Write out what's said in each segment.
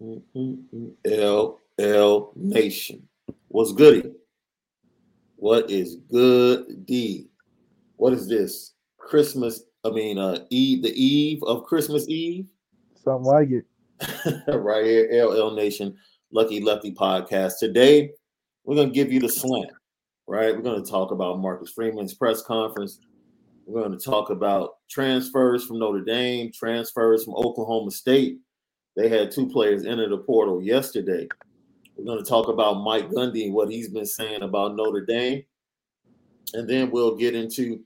LL Nation. What's goody? What is good D? What is this? Christmas, I mean uh Eve, the eve of Christmas Eve? Something like it. right here, LL Nation, Lucky Lefty Podcast. Today, we're gonna give you the slant, right? We're gonna talk about Marcus Freeman's press conference. We're going to talk about transfers from Notre Dame, transfers from Oklahoma State. They had two players enter the portal yesterday. We're going to talk about Mike Gundy and what he's been saying about Notre Dame. And then we'll get into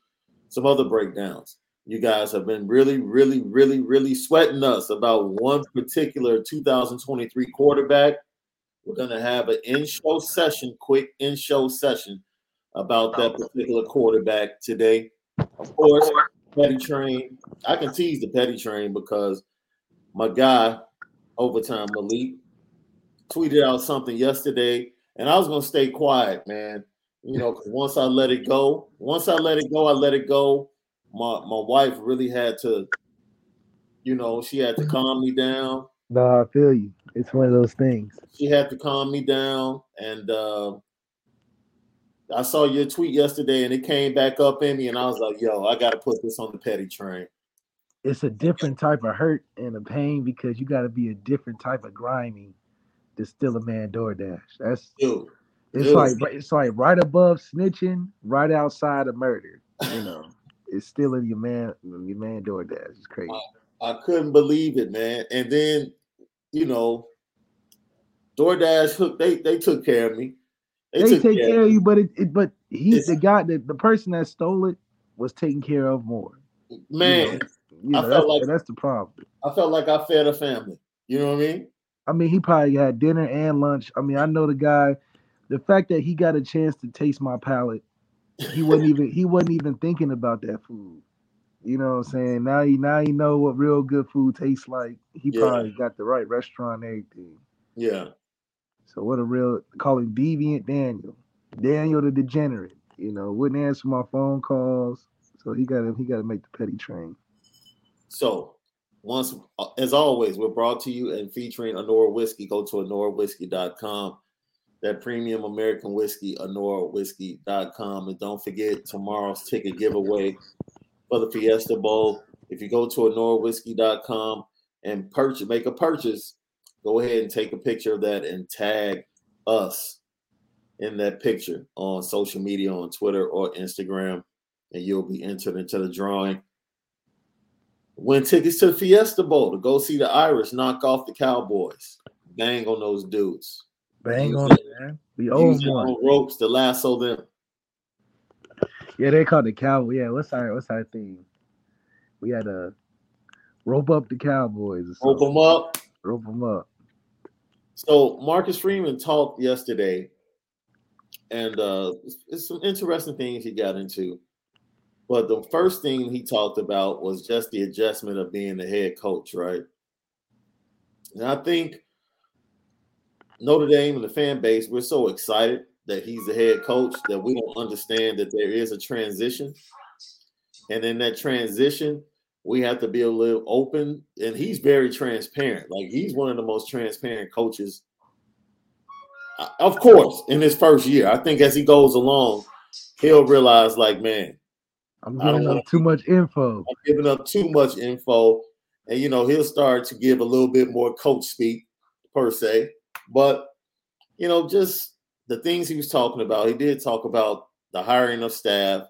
some other breakdowns. You guys have been really, really, really, really sweating us about one particular 2023 quarterback. We're going to have an in show session, quick in show session about that particular quarterback today. Of course, petty train. I can tease the petty train because my guy, overtime Malik, tweeted out something yesterday, and I was gonna stay quiet, man. You know, because once I let it go, once I let it go, I let it go. My my wife really had to, you know, she had to calm me down. No, I feel you. It's one of those things. She had to calm me down, and uh, I saw your tweet yesterday and it came back up in me, and I was like, yo, I got to put this on the petty train. It's a different type of hurt and a pain because you got to be a different type of grimy to steal a man DoorDash. That's Dude, it's dude. like it's like right above snitching, right outside of murder. You know, it's stealing your man your man DoorDash. It's crazy. I, I couldn't believe it, man. And then, you know, DoorDash hook they they took care of me. They, they take care, care of you, but it, it but he's the guy that the person that stole it was taken care of more. Man, you know, you know, I felt like that's the problem. I felt like I fed a family. You know what I mean? I mean, he probably had dinner and lunch. I mean, I know the guy. The fact that he got a chance to taste my palate, he wasn't even he wasn't even thinking about that food. You know what I'm saying? Now he now he know what real good food tastes like. He yeah. probably got the right restaurant everything. Yeah. So what a real call him deviant Daniel, Daniel the degenerate. You know, wouldn't answer my phone calls. So he got to he got to make the petty train. So once, uh, as always, we're brought to you and featuring Anora Whiskey. Go to AnoraWhiskey.com. That premium American whiskey, AnoraWhiskey.com. And don't forget tomorrow's ticket giveaway for the Fiesta Bowl. If you go to AnoraWhiskey.com and purchase, make a purchase, go ahead and take a picture of that and tag us in that picture on social media on Twitter or Instagram, and you'll be entered into the drawing. Win tickets to the Fiesta Bowl to go see the Irish knock off the Cowboys. Bang on those dudes. Bang on it, man. We own one. Ropes to lasso them. Yeah, they called the Cowboys. Yeah, what's our what's our theme? We had to rope up the Cowboys. Rope them up. Rope them up. So Marcus Freeman talked yesterday, and uh, it's, it's some interesting things he got into. But the first thing he talked about was just the adjustment of being the head coach, right? And I think Notre Dame and the fan base, we're so excited that he's the head coach that we don't understand that there is a transition. And in that transition, we have to be a little open and he's very transparent like he's one of the most transparent coaches uh, of course in his first year i think as he goes along he'll realize like man i'm giving up too much info i'm giving up too much info and you know he'll start to give a little bit more coach speak per se but you know just the things he was talking about he did talk about the hiring of staff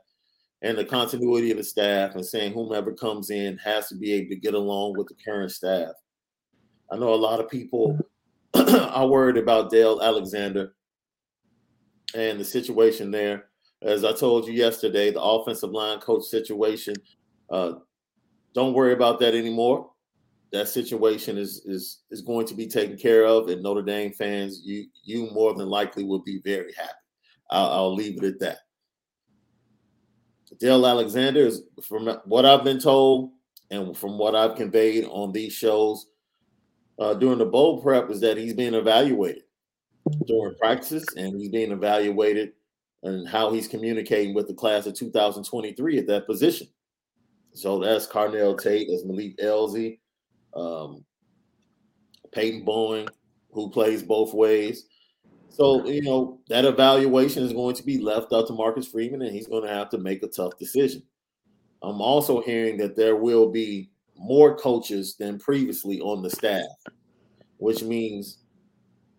and the continuity of the staff and saying whomever comes in has to be able to get along with the current staff. I know a lot of people mm-hmm. are worried about Dale Alexander and the situation there. As I told you yesterday, the offensive line coach situation, uh, don't worry about that anymore. That situation is is is going to be taken care of, and Notre Dame fans, you you more than likely will be very happy. I'll, I'll leave it at that. Dale Alexander is, from what I've been told and from what I've conveyed on these shows uh, during the bowl prep, is that he's being evaluated during practices and he's being evaluated and how he's communicating with the class of 2023 at that position. So that's Carnell Tate, that's Malik Elzy, um, Peyton Bowen, who plays both ways. So, you know, that evaluation is going to be left up to Marcus Freeman, and he's going to have to make a tough decision. I'm also hearing that there will be more coaches than previously on the staff, which means,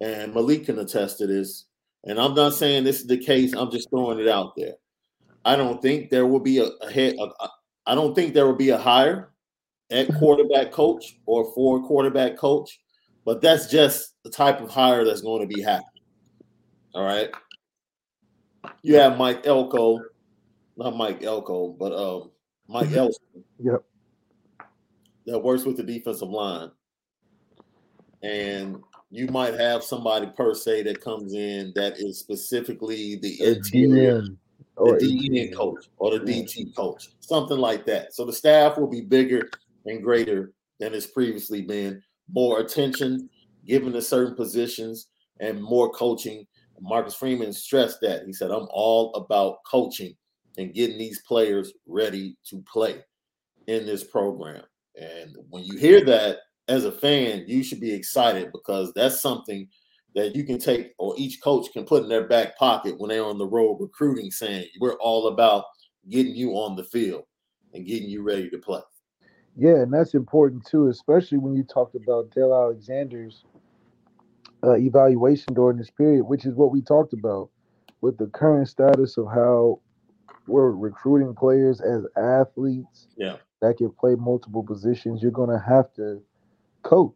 and Malik can attest to this, and I'm not saying this is the case, I'm just throwing it out there. I don't think there will be a, a head, a, I don't think there will be a hire at quarterback coach or for quarterback coach, but that's just the type of hire that's going to be happening. All right. You have Mike Elko, not Mike Elko, but um, Mike Elston. Yep. That works with the defensive line. And you might have somebody per se that comes in that is specifically the interior, the DN coach or the DT coach, something like that. So the staff will be bigger and greater than it's previously been. More attention given to certain positions and more coaching. Marcus Freeman stressed that. He said, I'm all about coaching and getting these players ready to play in this program. And when you hear that as a fan, you should be excited because that's something that you can take or each coach can put in their back pocket when they're on the road recruiting, saying, We're all about getting you on the field and getting you ready to play. Yeah, and that's important too, especially when you talked about Dale Alexander's uh, evaluation during this period, which is what we talked about with the current status of how we're recruiting players as athletes yeah. that can play multiple positions. You're going to have to coach.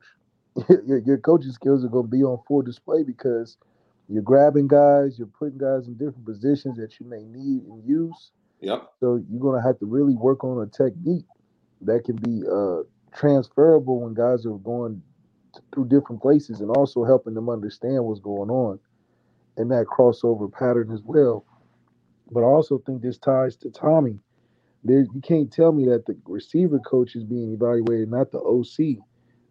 your, your coaching skills are going to be on full display because you're grabbing guys, you're putting guys in different positions that you may need and use. Yep. So you're going to have to really work on a technique that can be uh, transferable when guys are going through different places and also helping them understand what's going on in that crossover pattern as well. But I also think this ties to Tommy. There, you can't tell me that the receiver coach is being evaluated, not the OC,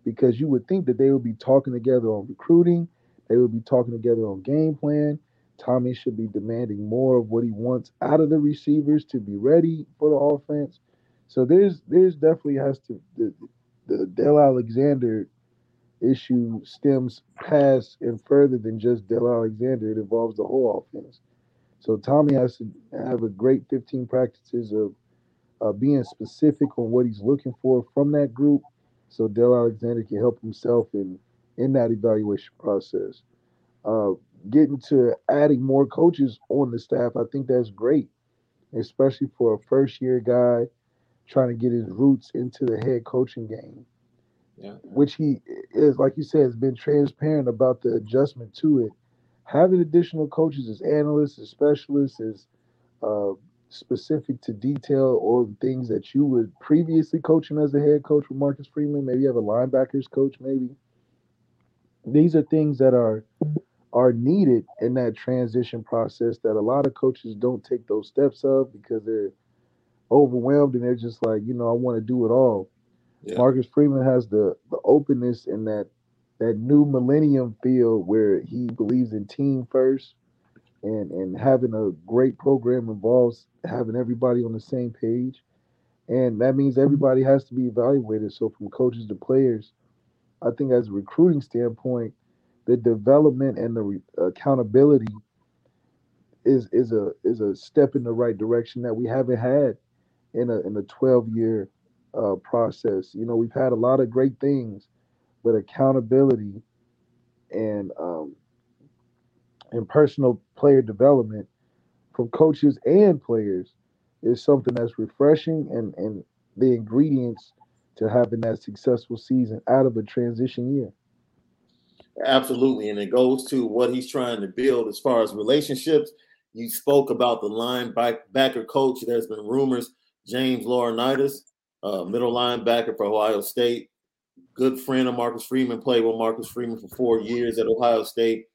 because you would think that they would be talking together on recruiting, they would be talking together on game plan. Tommy should be demanding more of what he wants out of the receivers to be ready for the offense. So there's there's definitely has to the, the Dale Alexander issue stems past and further than just Dale Alexander. It involves the whole offense. So Tommy has to have a great 15 practices of uh, being specific on what he's looking for from that group, so Dale Alexander can help himself in in that evaluation process. Uh, getting to adding more coaches on the staff, I think that's great, especially for a first year guy trying to get his roots into the head coaching game. Yeah. Which he is, like you said, has been transparent about the adjustment to it. Having additional coaches as analysts, as specialists, as uh, specific to detail or things that you were previously coaching as a head coach with Marcus Freeman. Maybe you have a linebackers coach, maybe. These are things that are are needed in that transition process that a lot of coaches don't take those steps of because they're overwhelmed and they're just like, you know, I want to do it all. Yeah. Marcus Freeman has the the openness in that that new millennium feel where he believes in team first and and having a great program involves having everybody on the same page and that means everybody has to be evaluated so from coaches to players i think as a recruiting standpoint the development and the re- accountability is is a is a step in the right direction that we haven't had in a in a 12 year uh, process. You know, we've had a lot of great things, but accountability and um, and personal player development from coaches and players is something that's refreshing and and the ingredients to having that successful season out of a transition year. Absolutely, and it goes to what he's trying to build as far as relationships. You spoke about the linebacker coach. There's been rumors James Laurinaitis uh, middle linebacker for Ohio State. Good friend of Marcus Freeman, played with Marcus Freeman for four years at Ohio State.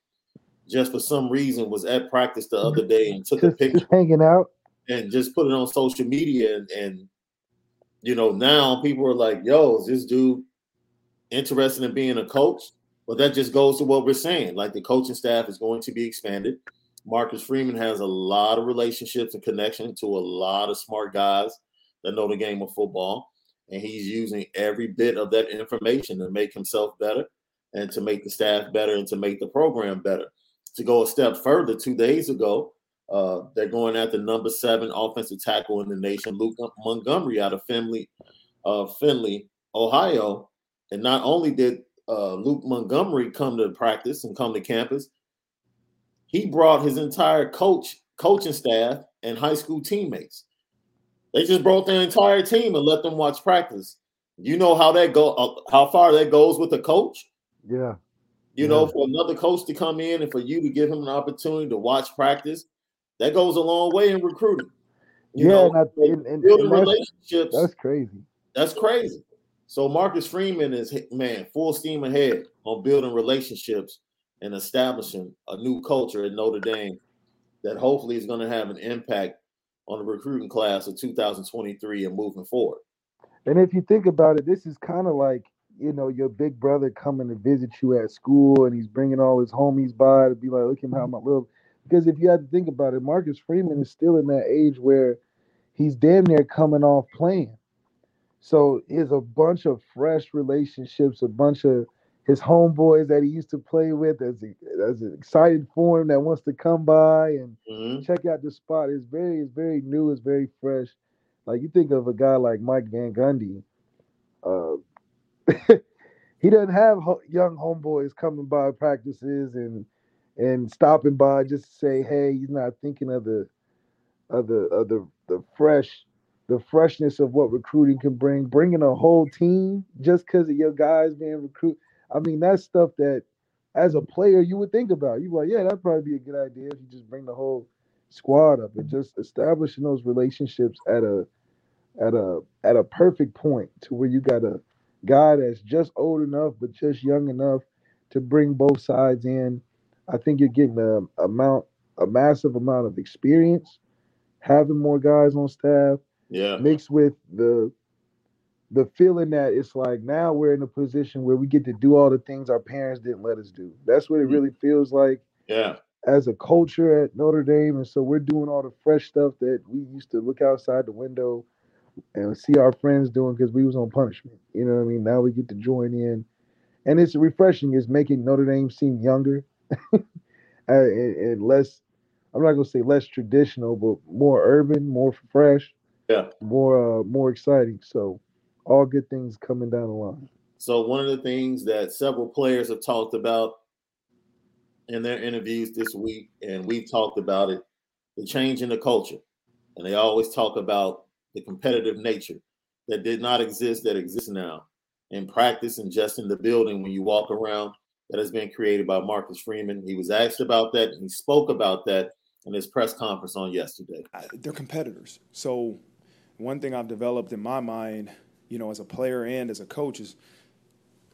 Just for some reason, was at practice the other day and took a picture, hanging out, and just put it on social media. And, and you know, now people are like, "Yo, is this dude interested in being a coach?" But that just goes to what we're saying. Like the coaching staff is going to be expanded. Marcus Freeman has a lot of relationships and connection to a lot of smart guys that know the game of football. And he's using every bit of that information to make himself better and to make the staff better and to make the program better. To go a step further, two days ago, uh, they're going at the number seven offensive tackle in the nation, Luke Montgomery out of Findlay, uh, Findlay, Ohio. And not only did uh, Luke Montgomery come to practice and come to campus, he brought his entire coach, coaching staff, and high school teammates. They just brought their entire team and let them watch practice. You know how that go, uh, how far that goes with a coach. Yeah. You yeah. know, for another coach to come in and for you to give him an opportunity to watch practice, that goes a long way in recruiting. You yeah, know, and, and, building and that's, relationships. That's crazy. That's crazy. So Marcus Freeman is man full steam ahead on building relationships and establishing a new culture at Notre Dame that hopefully is going to have an impact on the recruiting class of 2023 and moving forward. And if you think about it, this is kind of like you know your big brother coming to visit you at school, and he's bringing all his homies by to be like, look at how my little. Because if you had to think about it, Marcus Freeman is still in that age where he's damn near coming off playing. So there's a bunch of fresh relationships, a bunch of his homeboys that he used to play with as as excited for him that wants to come by and mm-hmm. check out the spot. It's very it's very new. It's very fresh. Like you think of a guy like Mike Van Gundy, uh, he doesn't have ho- young homeboys coming by practices and and stopping by just to say, hey, he's not thinking of the of the of the the fresh the freshness of what recruiting can bring, bringing a whole team just because of your guys being recruited. I mean, that's stuff that as a player you would think about. You like, yeah, that'd probably be a good idea if you just bring the whole squad up and just establishing those relationships at a at a at a perfect point to where you got a guy that's just old enough but just young enough to bring both sides in. I think you're getting a amount a massive amount of experience, having more guys on staff, yeah. Mixed with the the feeling that it's like now we're in a position where we get to do all the things our parents didn't let us do. That's what it mm-hmm. really feels like. Yeah. As a culture at Notre Dame. And so we're doing all the fresh stuff that we used to look outside the window and see our friends doing because we was on punishment. You know what I mean? Now we get to join in. And it's refreshing. It's making Notre Dame seem younger and, and less, I'm not gonna say less traditional, but more urban, more fresh yeah, more uh, more exciting. So all good things coming down the line. So one of the things that several players have talked about in their interviews this week, and we've talked about it, the change in the culture. And they always talk about the competitive nature that did not exist that exists now in practice and just in the building when you walk around that has been created by Marcus Freeman. He was asked about that and he spoke about that in his press conference on yesterday. They're competitors. So one thing I've developed in my mind, you know, as a player and as a coach is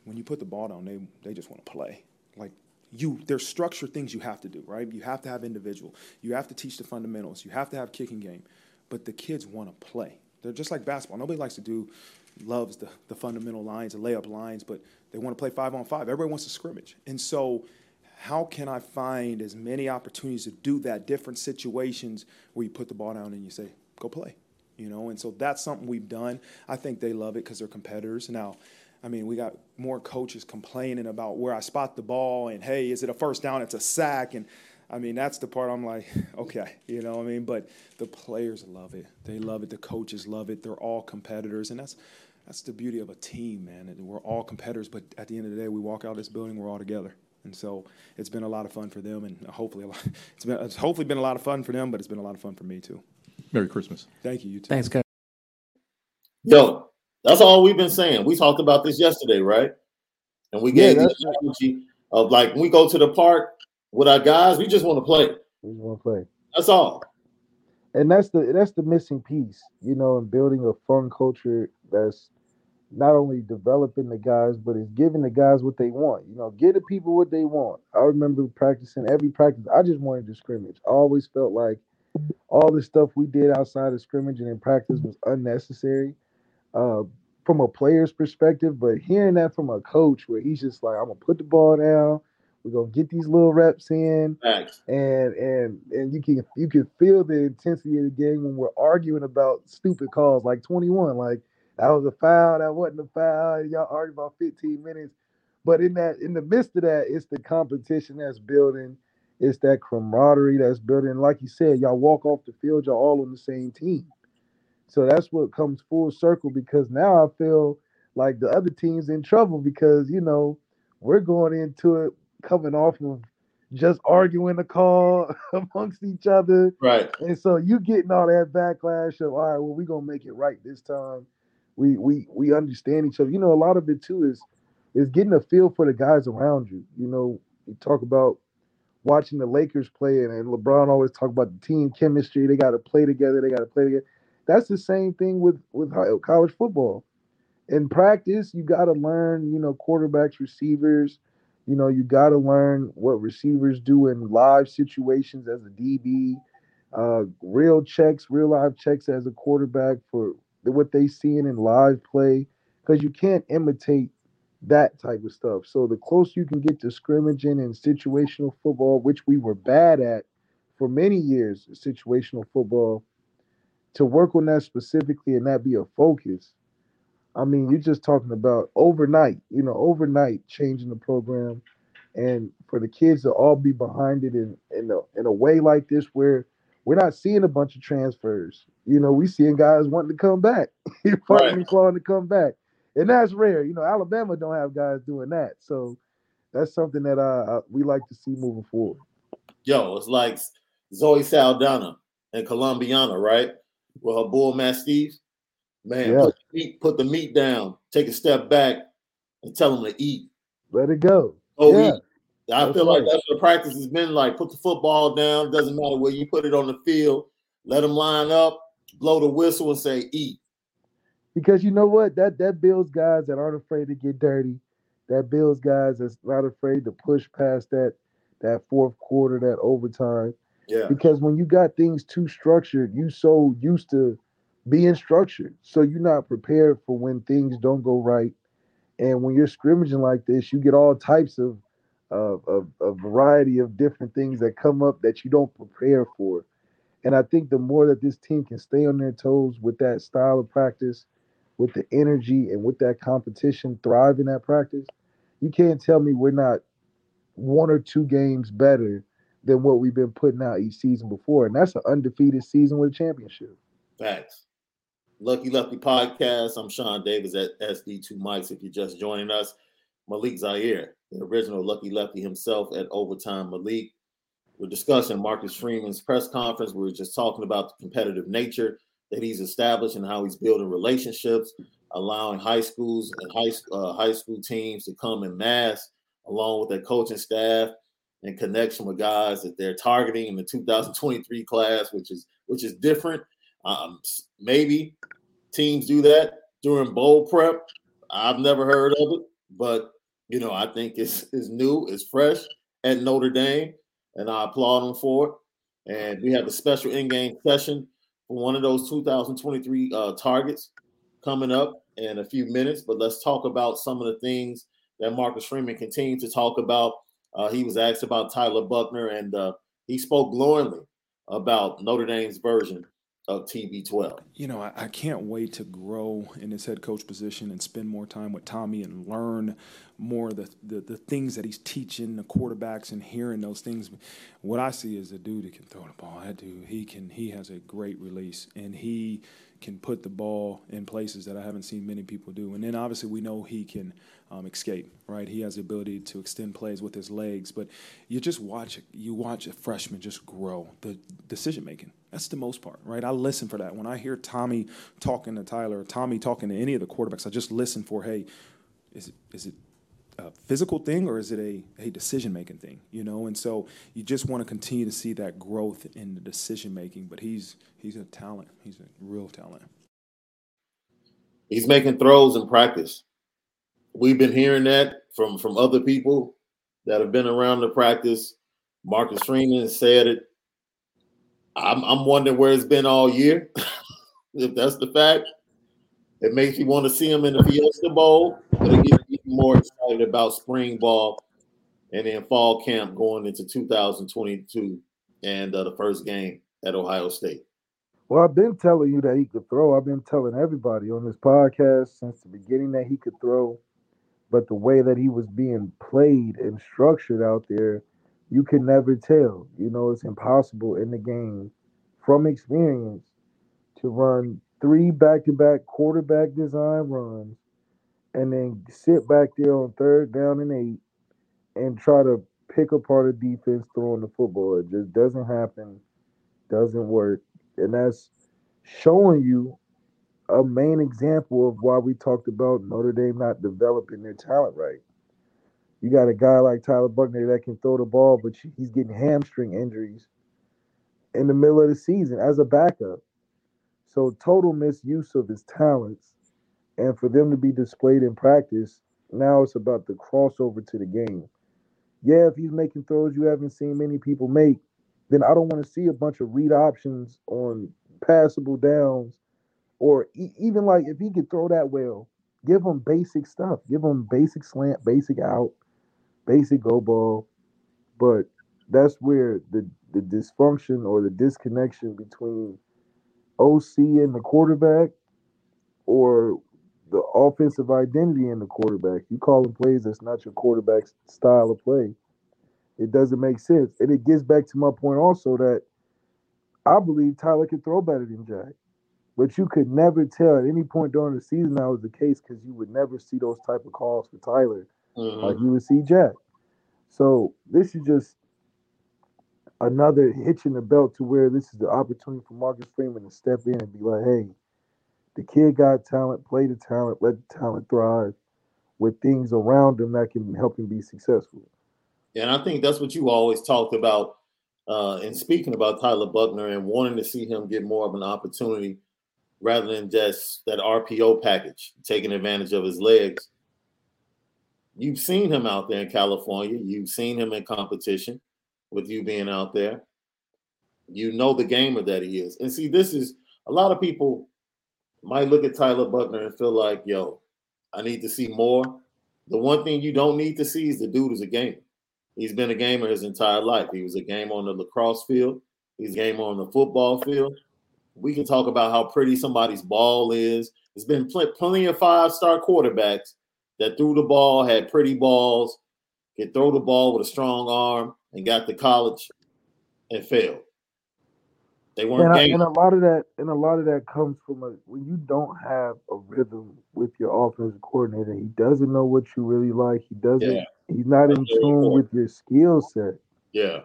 when you put the ball down, they they just want to play. Like you, there's structured things you have to do, right? You have to have individual. You have to teach the fundamentals. You have to have kicking game. But the kids want to play. They're just like basketball. Nobody likes to do, loves the, the fundamental lines, the layup lines, but they want to play five on five. Everybody wants to scrimmage. And so how can I find as many opportunities to do that, different situations where you put the ball down and you say, go play you know, and so that's something we've done. I think they love it because they're competitors. Now, I mean, we got more coaches complaining about where I spot the ball and hey, is it a first down? It's a sack, and I mean that's the part I'm like, okay, you know, what I mean, but the players love it. They love it. The coaches love it. They're all competitors, and that's that's the beauty of a team, man. We're all competitors, but at the end of the day, we walk out of this building, we're all together. And so it's been a lot of fun for them, and hopefully, a lot, it's been it's hopefully been a lot of fun for them, but it's been a lot of fun for me too. Merry Christmas. Thank you. You too. Thanks, guys. Yo, that's all we've been saying. We talked about this yesterday, right? And we gave yeah, the strategy of like we go to the park with our guys, we just want to play. We just want to play. That's all. And that's the that's the missing piece, you know, in building a fun culture that's not only developing the guys, but it's giving the guys what they want. You know, give the people what they want. I remember practicing every practice. I just wanted to scrimmage. I always felt like all the stuff we did outside of scrimmage and in practice was unnecessary uh, from a player's perspective. But hearing that from a coach, where he's just like, "I'm gonna put the ball down, we're gonna get these little reps in," Thanks. and and and you can you can feel the intensity of the game when we're arguing about stupid calls like 21, like that was a foul, that wasn't a foul. Y'all argue about 15 minutes. but in that in the midst of that, it's the competition that's building. It's that camaraderie that's building. Like you said, y'all walk off the field, y'all all on the same team. So that's what comes full circle because now I feel like the other team's in trouble because you know we're going into it coming off of just arguing the call amongst each other. Right. And so you getting all that backlash of all right, well, we're gonna make it right this time. We we we understand each other. You know, a lot of it too is is getting a feel for the guys around you. You know, you talk about watching the Lakers play, and, and LeBron always talk about the team chemistry. They got to play together. They got to play together. That's the same thing with with college football. In practice, you got to learn. You know, quarterbacks, receivers you know, you got to learn what receivers do in live situations as a DB, uh, real checks, real live checks as a quarterback for what they seeing in live play, because you can't imitate that type of stuff. So the closer you can get to scrimmaging and situational football, which we were bad at for many years, situational football, to work on that specifically and that be a focus I mean, you're just talking about overnight, you know, overnight changing the program, and for the kids to all be behind it in in a, in a way like this where we're not seeing a bunch of transfers. You know, we seeing guys wanting to come back, fighting right. and clawing to come back, and that's rare. You know, Alabama don't have guys doing that, so that's something that uh, we like to see moving forward. Yo, it's like Zoe Saldana and Colombiana, right? With her bull mastiff. Man, yeah. put, the meat, put the meat down, take a step back, and tell them to eat. Let it go. Oh, yeah. eat. I that's feel right. like that's what practice has been like. Put the football down. Doesn't matter where you put it on the field. Let them line up, blow the whistle, and say eat. Because you know what? That that builds guys that aren't afraid to get dirty. That builds guys that's not afraid to push past that that fourth quarter, that overtime. Yeah. Because when you got things too structured, you so used to being structured. So you're not prepared for when things don't go right. And when you're scrimmaging like this, you get all types of of, of a variety of different things that come up that you don't prepare for. And I think the more that this team can stay on their toes with that style of practice, with the energy and with that competition, thrive in that practice, you can't tell me we're not one or two games better than what we've been putting out each season before. And that's an undefeated season with a championship. Thanks. Lucky Lefty Podcast. I'm Sean Davis at SD2 Mics. If you're just joining us, Malik Zaire, the original Lucky Lefty himself at Overtime Malik. We're discussing Marcus Freeman's press conference. We are just talking about the competitive nature that he's established and how he's building relationships, allowing high schools and high, uh, high school teams to come in mass along with their coaching staff and connection with guys that they're targeting in the 2023 class, which is which is different um, maybe teams do that during bowl prep. I've never heard of it, but you know, I think it's it's new, it's fresh at Notre Dame, and I applaud them for it. And we have a special in-game session for one of those 2023 uh, targets coming up in a few minutes. But let's talk about some of the things that Marcus Freeman continued to talk about. Uh, he was asked about Tyler Buchner, and uh, he spoke glowingly about Notre Dame's version of TB12? You know, I, I, can't wait to grow in this head coach position and spend more time with Tommy and learn more the, the, the things that he's teaching the quarterbacks and hearing those things. What I see is a dude that can throw the ball. That dude, he can he has a great release and he can put the ball in places that I haven't seen many people do. And then obviously we know he can um, escape, right? He has the ability to extend plays with his legs. But you just watch you watch a freshman just grow the decision making. That's the most part, right? I listen for that. When I hear Tommy talking to Tyler, Tommy talking to any of the quarterbacks, I just listen for, hey, is it is it physical thing or is it a, a decision making thing? You know, and so you just want to continue to see that growth in the decision making. But he's he's a talent. He's a real talent. He's making throws in practice. We've been hearing that from from other people that have been around the practice. Marcus Freeman said it. I'm, I'm wondering where it's been all year. if that's the fact, it makes me want to see him in the Fiesta Bowl, but it more excited about spring ball and then fall camp going into 2022 and uh, the first game at Ohio State. Well, I've been telling you that he could throw. I've been telling everybody on this podcast since the beginning that he could throw. but the way that he was being played and structured out there, you can never tell. You know, it's impossible in the game from experience to run three back-to-back quarterback design runs and then sit back there on third down and eight and try to pick apart a defense throwing the football. It just doesn't happen, doesn't work. And that's showing you a main example of why we talked about Notre Dame not developing their talent right. You got a guy like Tyler Buchner that can throw the ball, but he's getting hamstring injuries in the middle of the season as a backup. So total misuse of his talents, and for them to be displayed in practice, now it's about the crossover to the game. Yeah, if he's making throws you haven't seen many people make, then I don't want to see a bunch of read options on passable downs, or e- even like if he could throw that well, give him basic stuff, give him basic slant, basic out, basic go ball. But that's where the the dysfunction or the disconnection between OC and the quarterback or the offensive identity in the quarterback. You call them plays that's not your quarterback's style of play. It doesn't make sense. And it gets back to my point also that I believe Tyler could throw better than Jack. But you could never tell at any point during the season that was the case because you would never see those type of calls for Tyler mm-hmm. like you would see Jack. So this is just another hitch in the belt to where this is the opportunity for Marcus Freeman to step in and be like, hey, the kid got talent, play the talent, let the talent thrive with things around him that can help him be successful. And I think that's what you always talked about uh, in speaking about Tyler Buchner and wanting to see him get more of an opportunity rather than just that RPO package, taking advantage of his legs. You've seen him out there in California. You've seen him in competition with you being out there. You know the gamer that he is. And see, this is a lot of people might look at Tyler Buchner and feel like, yo, I need to see more. The one thing you don't need to see is the dude is a gamer. He's been a gamer his entire life. He was a gamer on the lacrosse field. He's a gamer on the football field. We can talk about how pretty somebody's ball is. There's been pl- plenty of five-star quarterbacks that threw the ball, had pretty balls, could throw the ball with a strong arm, and got to college and failed. They weren't. And, I, and, a lot of that, and a lot of that comes from a, when you don't have a rhythm with your offensive coordinator. He doesn't know what you really like. He doesn't. Yeah. He's not That's in tune with your skill set. Yeah.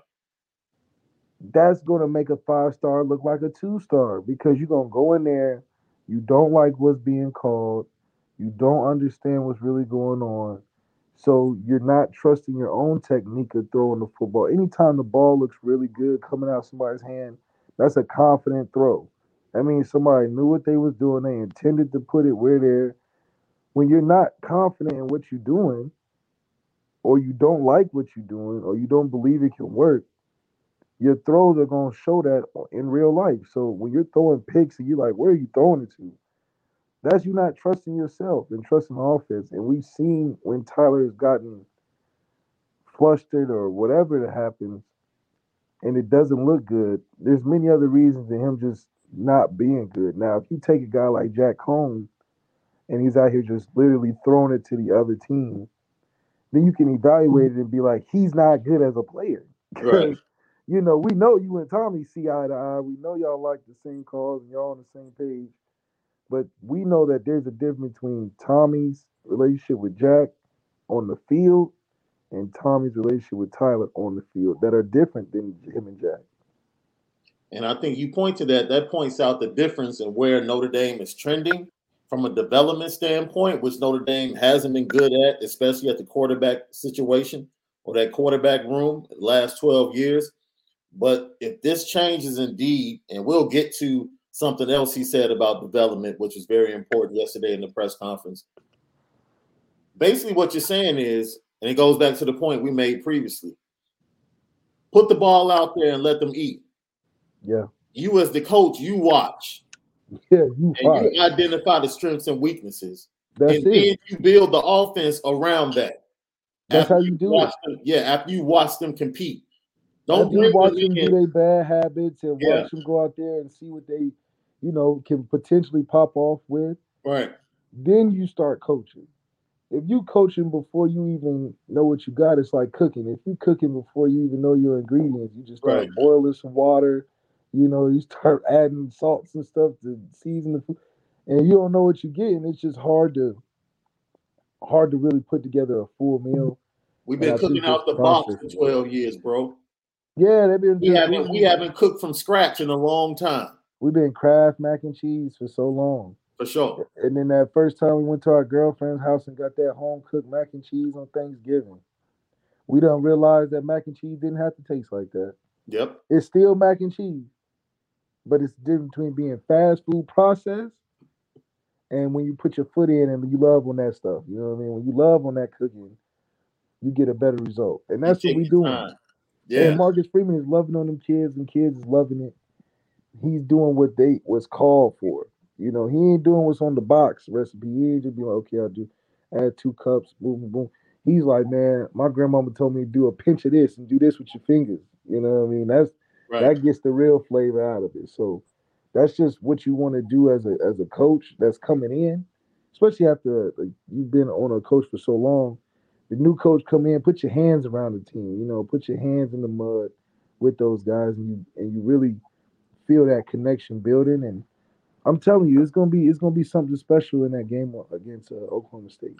That's going to make a five star look like a two star because you're going to go in there. You don't like what's being called. You don't understand what's really going on. So you're not trusting your own technique of throwing the football. Anytime the ball looks really good coming out somebody's hand, that's a confident throw. That means somebody knew what they was doing. They intended to put it where they're. When you're not confident in what you're doing, or you don't like what you're doing, or you don't believe it can work, your throws are gonna show that in real life. So when you're throwing picks and you're like, where are you throwing it to? That's you not trusting yourself and trusting the offense. And we've seen when Tyler has gotten flustered or whatever that happens, and it doesn't look good, there's many other reasons than him just not being good. Now, if you take a guy like Jack Holmes and he's out here just literally throwing it to the other team, then you can evaluate it and be like, he's not good as a player. Right. you know, we know you and Tommy see eye to eye. We know y'all like the same cause and y'all on the same page. But we know that there's a difference between Tommy's relationship with Jack on the field and Tommy's relationship with Tyler on the field that are different than him and Jack. And I think you point to that. That points out the difference in where Notre Dame is trending from a development standpoint, which Notre Dame hasn't been good at, especially at the quarterback situation or that quarterback room last 12 years. But if this changes indeed, and we'll get to something else he said about development, which was very important yesterday in the press conference. Basically, what you're saying is and it goes back to the point we made previously. Put the ball out there and let them eat. Yeah. You as the coach, you watch. Yeah, you and you identify the strengths and weaknesses. That's and it. then you build the offense around that. That's after how you, do it. Them, yeah, after you watch them compete. Don't after you watch them do their bad habits and yeah. watch them go out there and see what they, you know, can potentially pop off with. Right. Then you start coaching. If you coaching before you even know what you got, it's like cooking. If you cooking before you even know your ingredients, you just start right. boiling some water. You know, you start adding salts and stuff to season the food, and you don't know what you're getting. It's just hard to hard to really put together a full meal. We've been cooking out the box for 12 years, bro. Yeah, they've been. We haven't we haven't cooked from scratch in a long time. We've been Kraft mac and cheese for so long. For sure. And then that first time we went to our girlfriend's house and got that home cooked mac and cheese on Thanksgiving, we don't realize that mac and cheese didn't have to taste like that. Yep. It's still mac and cheese, but it's different between being fast food processed and when you put your foot in and you love on that stuff. You know what I mean? When you love on that cooking, you get a better result. And that's what we doing. Yeah. And Marcus Freeman is loving on them kids, and kids is loving it. He's doing what they was called for. You know, he ain't doing what's on the box recipe. He just be like, okay, I'll do add two cups, boom, boom, boom. He's like, man, my grandmama told me to do a pinch of this and do this with your fingers. You know what I mean? That's right. that gets the real flavor out of it. So that's just what you want to do as a as a coach that's coming in, especially after like, you've been on a coach for so long. The new coach come in, put your hands around the team. You know, put your hands in the mud with those guys, and you and you really feel that connection building. And I'm telling you, it's gonna be it's gonna be something special in that game against uh, Oklahoma State.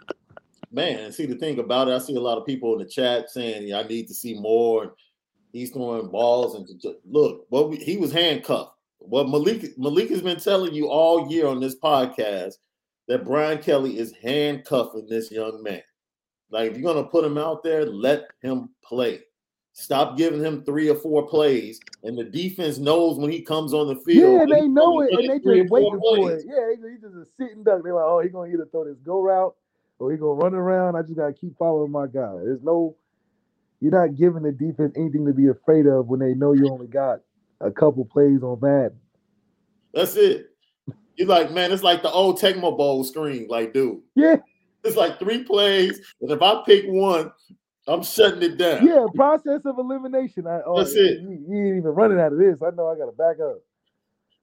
Man, see the thing about it, I see a lot of people in the chat saying, yeah, "I need to see more." He's throwing balls and look, well, he was handcuffed. What Malik Malik has been telling you all year on this podcast that Brian Kelly is handcuffing this young man. Like if you're gonna put him out there, let him play. Stop giving him three or four plays, and the defense knows when he comes on the field. Yeah, they know it, and they just waiting for it. Yeah, he's just a sitting duck. They're like, oh, he's gonna either throw this go route or he gonna run around. I just gotta keep following my guy. There's no, you're not giving the defense anything to be afraid of when they know you only got a couple plays on that. That's it. You're like, man, it's like the old Tecmo Bowl screen. Like, dude. Yeah. It's like three plays. And if I pick one, I'm shutting it down. Yeah, process of elimination. I, oh, That's it. You, you, ain't even running out of this. I know I got to back up.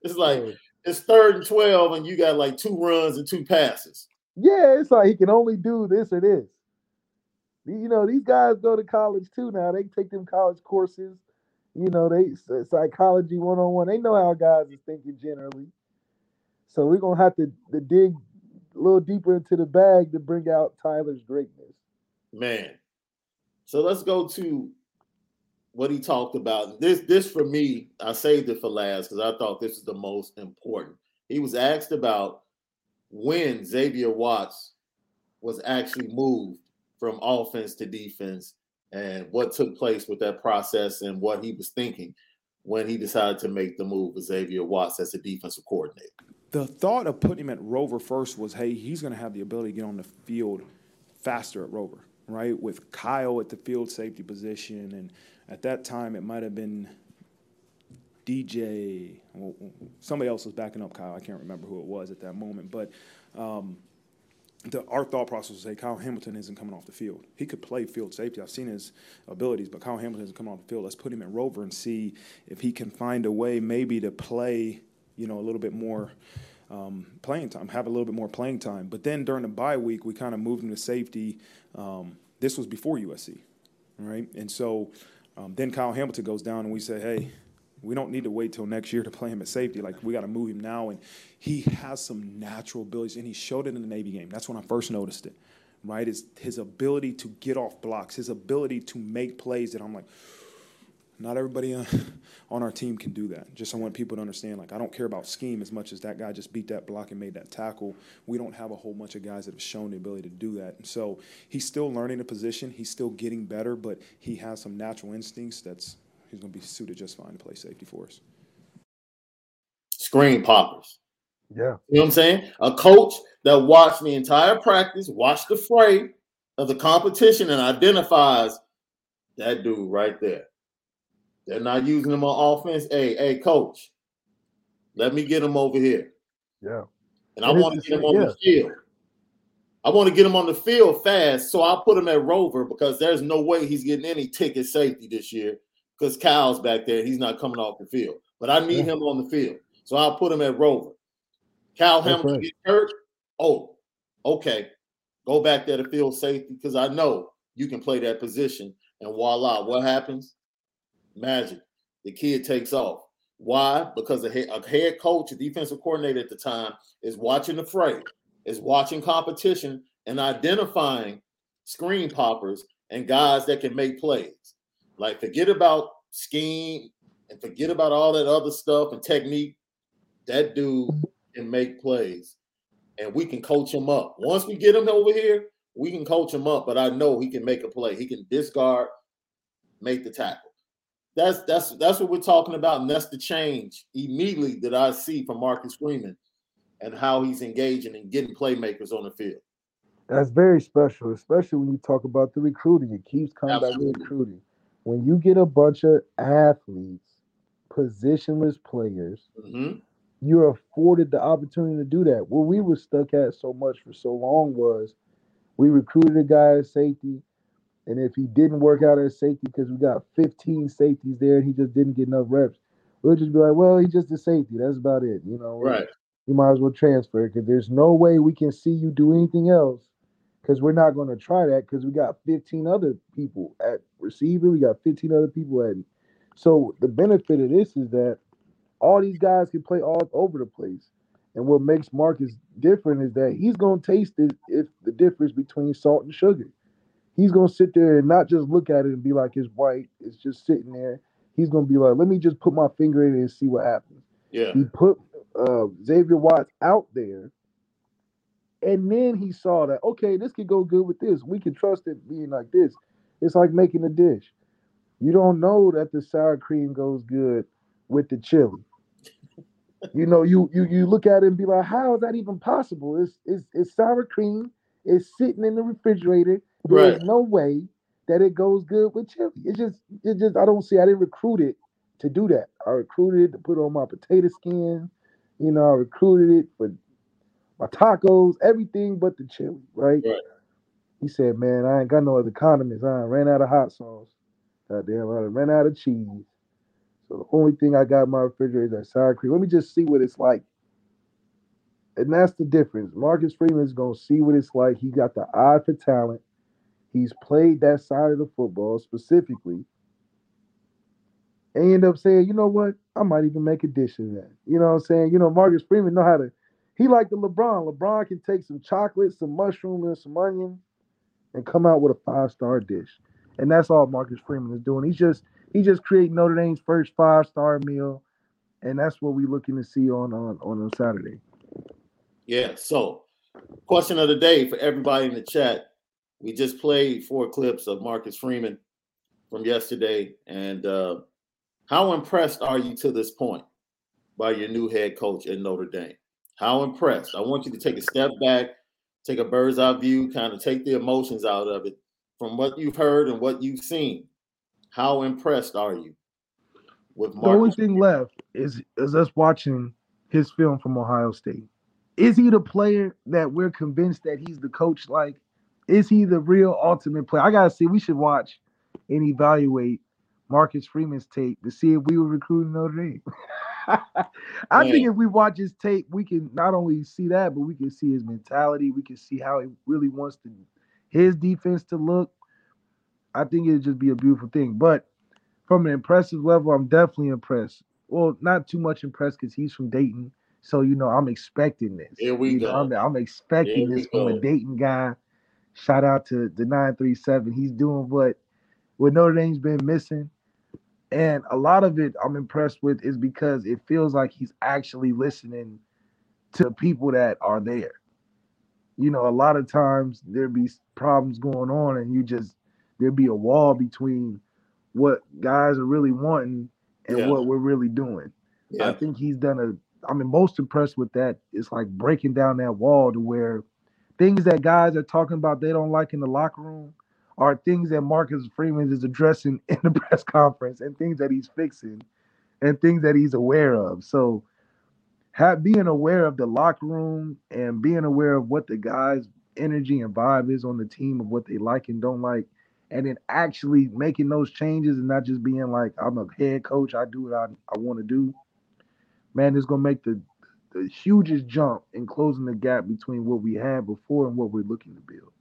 It's like it's third and 12, and you got like two runs and two passes. Yeah, it's like he can only do this or this. You know, these guys go to college too now. They take them college courses you know, they psychology one on one. They know how guys is thinking generally. So we're gonna have to, to dig a little deeper into the bag to bring out Tyler's greatness. Man. So let's go to what he talked about. This this for me, I saved it for last because I thought this is the most important. He was asked about when Xavier Watts was actually moved from offense to defense and what took place with that process and what he was thinking when he decided to make the move with Xavier Watts as a defensive coordinator. The thought of putting him at Rover first was, hey, he's going to have the ability to get on the field faster at Rover, right? With Kyle at the field safety position, and at that time it might have been DJ. Well, somebody else was backing up Kyle. I can't remember who it was at that moment, but. Um, the, our thought process was, hey, Kyle Hamilton isn't coming off the field. He could play field safety. I've seen his abilities, but Kyle Hamilton isn't coming off the field. Let's put him in Rover and see if he can find a way maybe to play, you know, a little bit more um, playing time, have a little bit more playing time. But then during the bye week, we kind of moved him to safety. Um, this was before USC, right? And so um, then Kyle Hamilton goes down, and we say, hey, we don't need to wait till next year to play him at safety. Like we got to move him now, and he has some natural abilities, and he showed it in the Navy game. That's when I first noticed it. Right, is his ability to get off blocks, his ability to make plays that I'm like, not everybody on, on our team can do that. Just I want people to understand, like I don't care about scheme as much as that guy just beat that block and made that tackle. We don't have a whole bunch of guys that have shown the ability to do that, and so he's still learning the position. He's still getting better, but he has some natural instincts that's he's going to be suited just fine to play safety for us. Screen poppers. Yeah. You know what I'm saying? A coach that watched the entire practice, watched the fray of the competition, and identifies that dude right there. They're not using him on offense. Hey, hey, coach, let me get him over here. Yeah. And I want to get him on yeah. the field. I want to get him on the field fast, so I'll put him at Rover because there's no way he's getting any ticket safety this year because Kyle's back there. He's not coming off the field. But I need yeah. him on the field. So I'll put him at Rover. Kyle Hamilton right. get hurt. Oh, okay. Go back there to field safety because I know you can play that position. And voila, what happens? Magic. The kid takes off. Why? Because a head, coach, a defensive coordinator at the time, is watching the fray, is watching competition and identifying screen poppers and guys that can make plays. Like, forget about scheme and forget about all that other stuff and technique. That dude can make plays and we can coach him up. Once we get him over here, we can coach him up, but I know he can make a play. He can discard, make the tackle. That's that's that's what we're talking about, and that's the change immediately that I see from Marcus Freeman and how he's engaging and getting playmakers on the field. That's very special, especially when you talk about the recruiting. It keeps coming Absolutely. back to recruiting. When you get a bunch of athletes, positionless players, mm-hmm. you're afforded the opportunity to do that. What we were stuck at so much for so long was we recruited a guy as safety, and if he didn't work out as safety because we got 15 safeties there and he just didn't get enough reps, we'll just be like, well, he's just a safety. That's about it. You know, right. You might as well transfer because there's no way we can see you do anything else because we're not going to try that because we got 15 other people at receiver. We got 15 other people at. So the benefit of this is that all these guys can play all over the place. And what makes Marcus different is that he's going to taste it if the difference between salt and sugar he's gonna sit there and not just look at it and be like it's white. It's just sitting there. He's gonna be like, let me just put my finger in it and see what happens. Yeah. He put uh, Xavier Watts out there, and then he saw that okay, this could go good with this. We can trust it being like this. It's like making a dish. You don't know that the sour cream goes good with the chili. you know, you you you look at it and be like, how is that even possible? It's it's, it's sour cream. It's sitting in the refrigerator. There's right. no way that it goes good with chili. It's just, it just, I don't see. I didn't recruit it to do that. I recruited it to put on my potato skin. You know, I recruited it for my tacos, everything but the chili, right? right? He said, "Man, I ain't got no other condiments. I ran out of hot sauce. Goddamn, I ran out of cheese. So the only thing I got in my refrigerator is that sour cream. Let me just see what it's like." And that's the difference. Marcus Freeman is gonna see what it's like. He got the eye for talent. He's played that side of the football specifically. And end up saying, you know what? I might even make a dish of that. You know what I'm saying? You know, Marcus Freeman know how to. He like the LeBron. LeBron can take some chocolate, some mushroom, and some onion, and come out with a five star dish. And that's all Marcus Freeman is doing. He's just he just creating Notre Dame's first five star meal, and that's what we're looking to see on on on Saturday. Yeah. So, question of the day for everybody in the chat: we just played four clips of Marcus Freeman from yesterday. And uh, how impressed are you to this point by your new head coach at Notre Dame? How impressed? I want you to take a step back, take a bird's eye view, kind of take the emotions out of it from what you've heard and what you've seen. How impressed are you with Marcus? The only thing left is, is us watching his film from Ohio State. Is he the player that we're convinced that he's the coach like? Is he the real ultimate player? I gotta see. We should watch and evaluate Marcus Freeman's tape to see if we were recruiting Notre Dame. I think if we watch his tape, we can not only see that, but we can see his mentality. We can see how he really wants to his defense to look. I think it'd just be a beautiful thing. But from an impressive level, I'm definitely impressed. Well, not too much impressed because he's from Dayton. So, you know, I'm expecting this. Here we you go. Know, I'm, I'm, expecting this from a Dayton guy Shout out to the 937. He's doing what what Notre Dame's been missing. And a lot of it I'm impressed with is because it feels like he's actually listening to people that are there. You know, a lot of times there'd be problems going on and you just there'd be a wall between what guys are really wanting and yeah. what we're really doing. Yeah. I think he's done a I mean most impressed with that. It's like breaking down that wall to where things that guys are talking about they don't like in the locker room are things that Marcus Freeman is addressing in the press conference and things that he's fixing and things that he's aware of. So have, being aware of the locker room and being aware of what the guys' energy and vibe is on the team of what they like and don't like, and then actually making those changes and not just being like, I'm a head coach, I do what I, I want to do. Man, it's gonna make the the hugest jump in closing the gap between what we had before and what we're looking to build.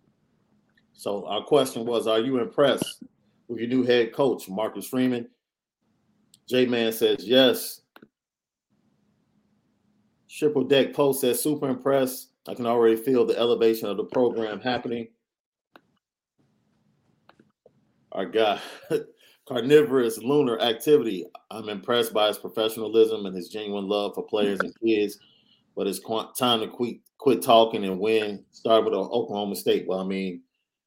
So our question was, are you impressed with your new head coach, Marcus Freeman? J Man says yes. Triple Deck Post says super impressed. I can already feel the elevation of the program happening. Our guy, carnivorous lunar activity. I'm impressed by his professionalism and his genuine love for players and kids. But it's time to quit quit talking and win. Start with Oklahoma State. Well, I mean,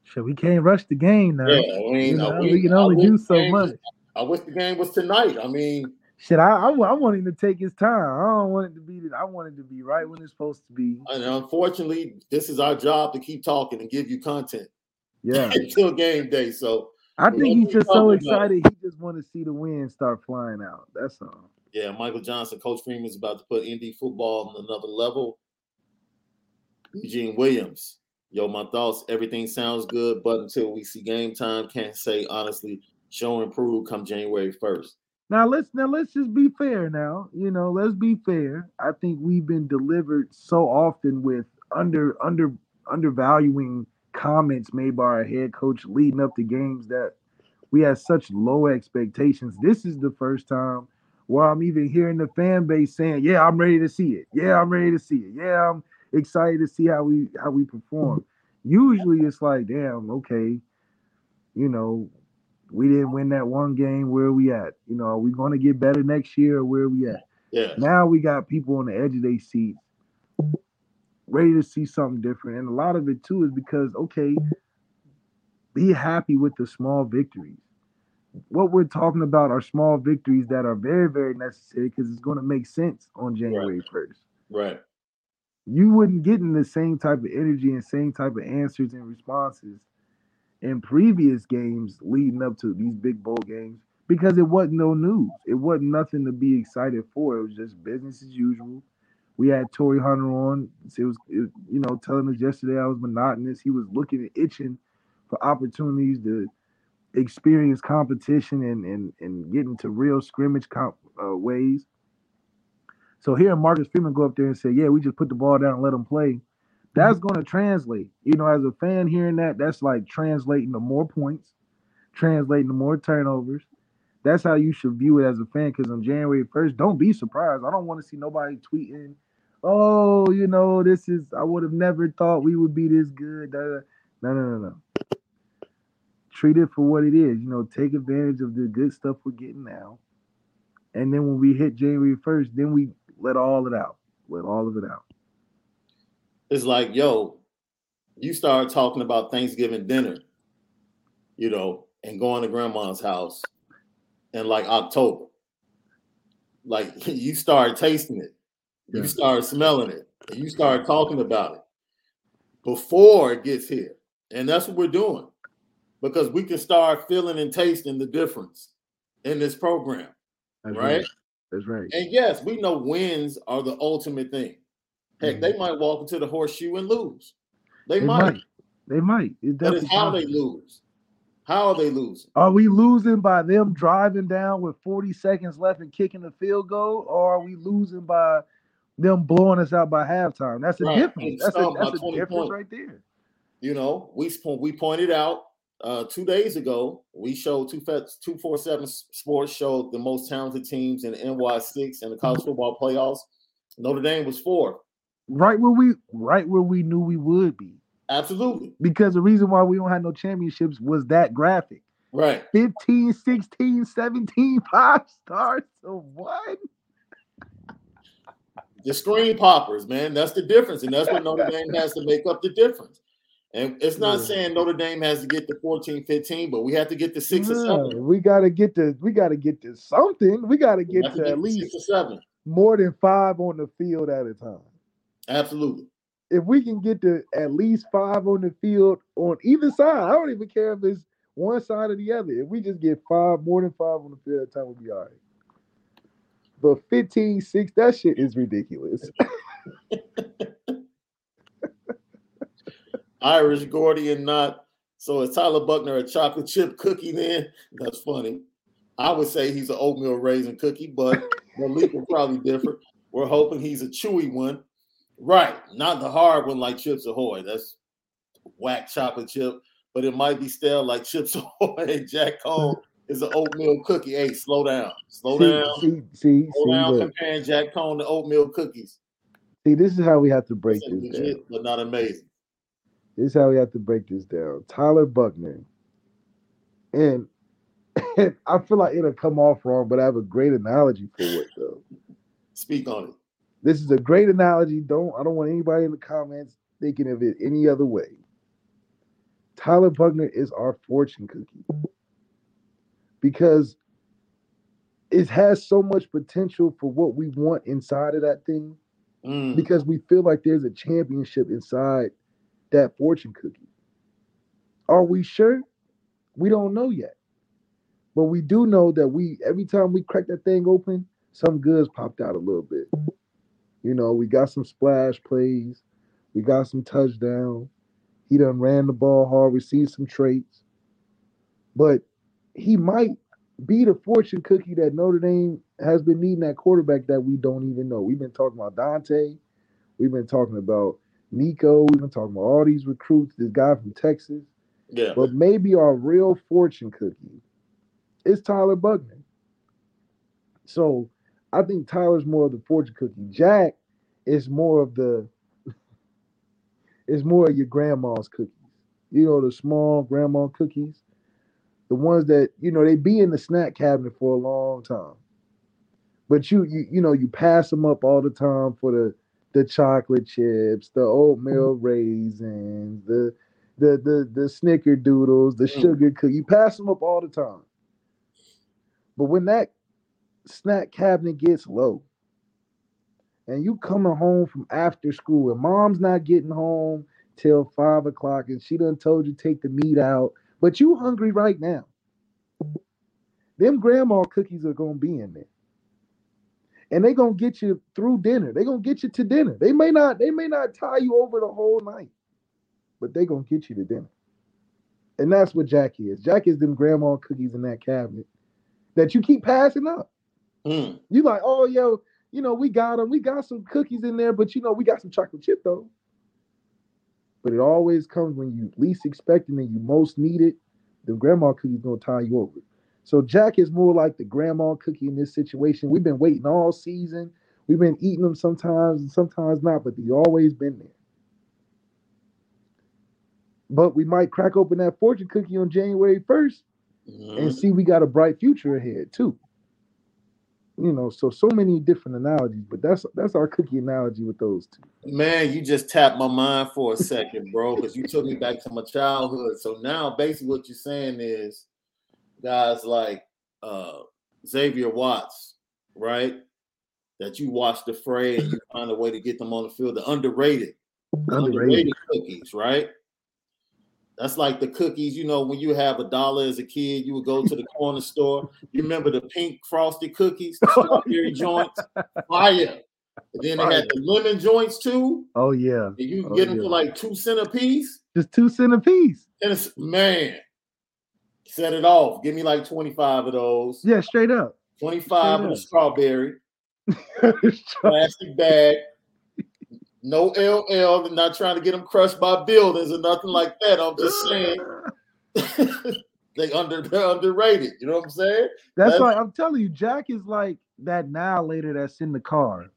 Sure, we can't rush the game now. Yeah, I mean, you know, we, we, can only do so game, much. I wish the game was tonight. I mean, shit, I, I, I want him to take his time. I don't want it to be. That I want it to be right when it's supposed to be. And unfortunately, this is our job to keep talking and give you content. Yeah, until game day. So I think he's just so excited. He just want to see the wind start flying out. That's all. Yeah, Michael Johnson, Coach Freeman's about to put ND football on another level. Eugene Williams, yo, my thoughts. Everything sounds good, but until we see game time, can't say honestly. Show improve come January first. Now let's now let's just be fair. Now you know, let's be fair. I think we've been delivered so often with under under undervaluing comments made by our head coach leading up to games that we had such low expectations. This is the first time where I'm even hearing the fan base saying, "Yeah, I'm ready to see it. Yeah, I'm ready to see it. Yeah, I'm excited to see how we how we perform. Usually it's like, damn, okay, you know, we didn't win that one game. Where are we at? You know, are we going to get better next year or where are we at? Yeah. Now we got people on the edge of their seats, ready to see something different. And a lot of it too is because, okay, be happy with the small victories. What we're talking about are small victories that are very, very necessary because it's going to make sense on January right. 1st. Right you wouldn't get in the same type of energy and same type of answers and responses in previous games leading up to these big bowl games because it wasn't no news. It wasn't nothing to be excited for. It was just business as usual. We had Torii Hunter on. It was, it, you know, telling us yesterday I was monotonous. He was looking and itching for opportunities to experience competition and and and get into real scrimmage comp, uh, ways. So hearing Marcus Freeman go up there and say, "Yeah, we just put the ball down and let them play," that's mm-hmm. going to translate. You know, as a fan hearing that, that's like translating to more points, translating to more turnovers. That's how you should view it as a fan. Because on January first, don't be surprised. I don't want to see nobody tweeting, "Oh, you know, this is I would have never thought we would be this good." No, no, no, no. Treat it for what it is. You know, take advantage of the good stuff we're getting now. And then when we hit January 1st, then we let all it out. Let all of it out. It's like, yo, you start talking about Thanksgiving dinner, you know, and going to grandma's house in like October. Like you start tasting it, you start smelling it, and you start talking about it before it gets here. And that's what we're doing because we can start feeling and tasting the difference in this program, right? right? That's right. And yes, we know wins are the ultimate thing. Heck, mm-hmm. they might walk into the horseshoe and lose. They, they might. might. They might. It but it's how they lose. How are they losing? Are we losing by them driving down with 40 seconds left and kicking the field goal, or are we losing by them blowing us out by halftime? That's a right. difference. That's a, that's a difference points. right there. You know, we we pointed out uh, two days ago, we showed two two four seven sports showed the most talented teams in NY six in the college football playoffs. Notre Dame was four. Right where we right where we knew we would be. Absolutely. Because the reason why we don't have no championships was that graphic. Right. 15, 16, 17, five stars. So what? The screen poppers, man. That's the difference. And that's what Notre Dame has to make up the difference. And it's not yeah. saying Notre Dame has to get to 14, 15, but we have to get to six or seven. We gotta get to we gotta get to something. We gotta get to, to get at least six or seven. More than five on the field at a time. Absolutely. If we can get to at least five on the field on either side, I don't even care if it's one side or the other. If we just get five, more than five on the field at a time, we'll be all right. But 15, 6, that shit is ridiculous. Irish Gordian not. So is Tyler Buchner a chocolate chip cookie then? That's funny. I would say he's an oatmeal raisin cookie, but Malik will probably differ. We're hoping he's a chewy one. Right, not the hard one like Chips Ahoy. That's whack chocolate chip. but it might be stale like Chips Ahoy. And Jack Coan is an oatmeal cookie. Hey, slow down, slow see, down, see, see, slow see, down. Comparing Jack Coan to oatmeal cookies. See, this is how we have to break this legit, down. but not amazing. This is how we have to break this down. Tyler Buchner, and, and I feel like it'll come off wrong, but I have a great analogy for it though. Speak on it. This is a great analogy. Don't I don't want anybody in the comments thinking of it any other way. Tyler Buchner is our fortune cookie because it has so much potential for what we want inside of that thing mm. because we feel like there's a championship inside that fortune cookie. Are we sure? We don't know yet. But we do know that we every time we crack that thing open, some goods popped out a little bit. You know, we got some splash plays, we got some touchdown. He done ran the ball hard, received some traits. But he might be the fortune cookie that Notre Dame has been needing that quarterback that we don't even know. We've been talking about Dante. We've been talking about Nico. We've been talking about all these recruits, this guy from Texas. Yeah. But maybe our real fortune cookie is Tyler Buchner. So I think Tyler's more of the fortune cookie. Jack is more of the it's more of your grandma's cookies. You know, the small grandma cookies. The ones that, you know, they be in the snack cabinet for a long time. But you you you know, you pass them up all the time for the the chocolate chips, the oatmeal raisins, the the the the snickerdoodles, the mm. sugar cookie. You pass them up all the time. But when that snack cabinet gets low, and you coming home from after school and mom's not getting home till five o'clock and she done told you take the meat out, but you hungry right now. Them grandma cookies are gonna be in there. And they gonna get you through dinner. they gonna get you to dinner. They may not, they may not tie you over the whole night, but they gonna get you to dinner. And that's what Jack is. Jack is them grandma cookies in that cabinet that you keep passing up. Mm. You like, oh yo, you know, we got them. We got some cookies in there, but you know, we got some chocolate chip though. But it always comes when you least expect it and you most need it. The grandma cookie's gonna tie you over. So Jack is more like the grandma cookie in this situation. We've been waiting all season. We've been eating them sometimes and sometimes not, but he's always been there. But we might crack open that fortune cookie on January 1st mm-hmm. and see we got a bright future ahead too you know, so so many different analogies, but that's that's our cookie analogy with those two. Man, you just tapped my mind for a second, bro, because you took me back to my childhood. So now basically what you're saying is guys like uh Xavier Watts, right? That you watch the fray and you find a way to get them on the field, the underrated, underrated, underrated cookies, right? That's like the cookies, you know, when you have a dollar as a kid, you would go to the corner store. You remember the pink frosted cookies, the strawberry joints, fire. And then they had the lemon joints too. Oh yeah. And you oh, get them yeah. for like two cent a piece. Just two cent a piece. And it's man, set it off. Give me like 25 of those. Yeah, straight up. 25 straight of the strawberry. plastic bag no LL, and not trying to get them crushed by buildings or nothing like that. I'm just saying they under they're underrated. You know what I'm saying? That's, that's why I'm telling you, Jack is like that now later that's in the car.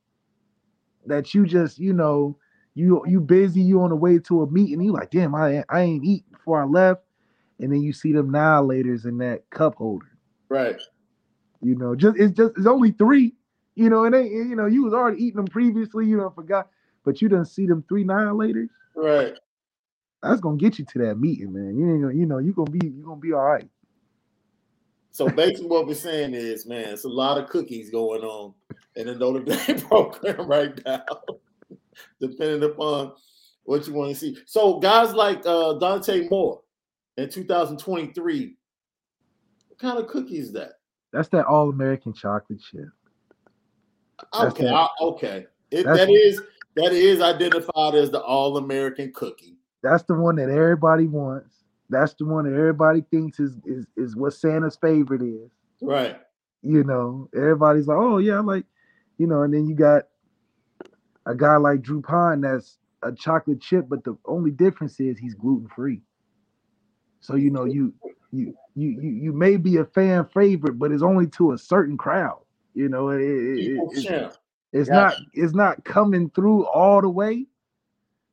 That you just, you know, you you busy, you on the way to a meeting, you like, damn, I I ain't eat before I left. And then you see them now laters in that cup holder. Right. You know, just it's just it's only three. You know, and they you know, you was already eating them previously, you know, forgot but you didn't see them three annihilators. Right. That's gonna get you to that meeting, man. You ain't gonna, you know, you're gonna be you're gonna be all right. So basically what we're saying is, man, it's a lot of cookies going on in the Notre Dame program right now, depending upon what you want to see. So guys like uh, Dante Moore in 2023, what kind of cookie is that? That's that all American chocolate chip. That's okay, I, okay. It, that is that is identified as the All American cookie. That's the one that everybody wants. That's the one that everybody thinks is is is what Santa's favorite is. Right. You know, everybody's like, oh yeah, like, you know, and then you got a guy like Drew Pyne that's a chocolate chip, but the only difference is he's gluten free. So you know you you you you, you may be a fan favorite, but it's only to a certain crowd. You know, it, it, it's, it's not it's not coming through all the way.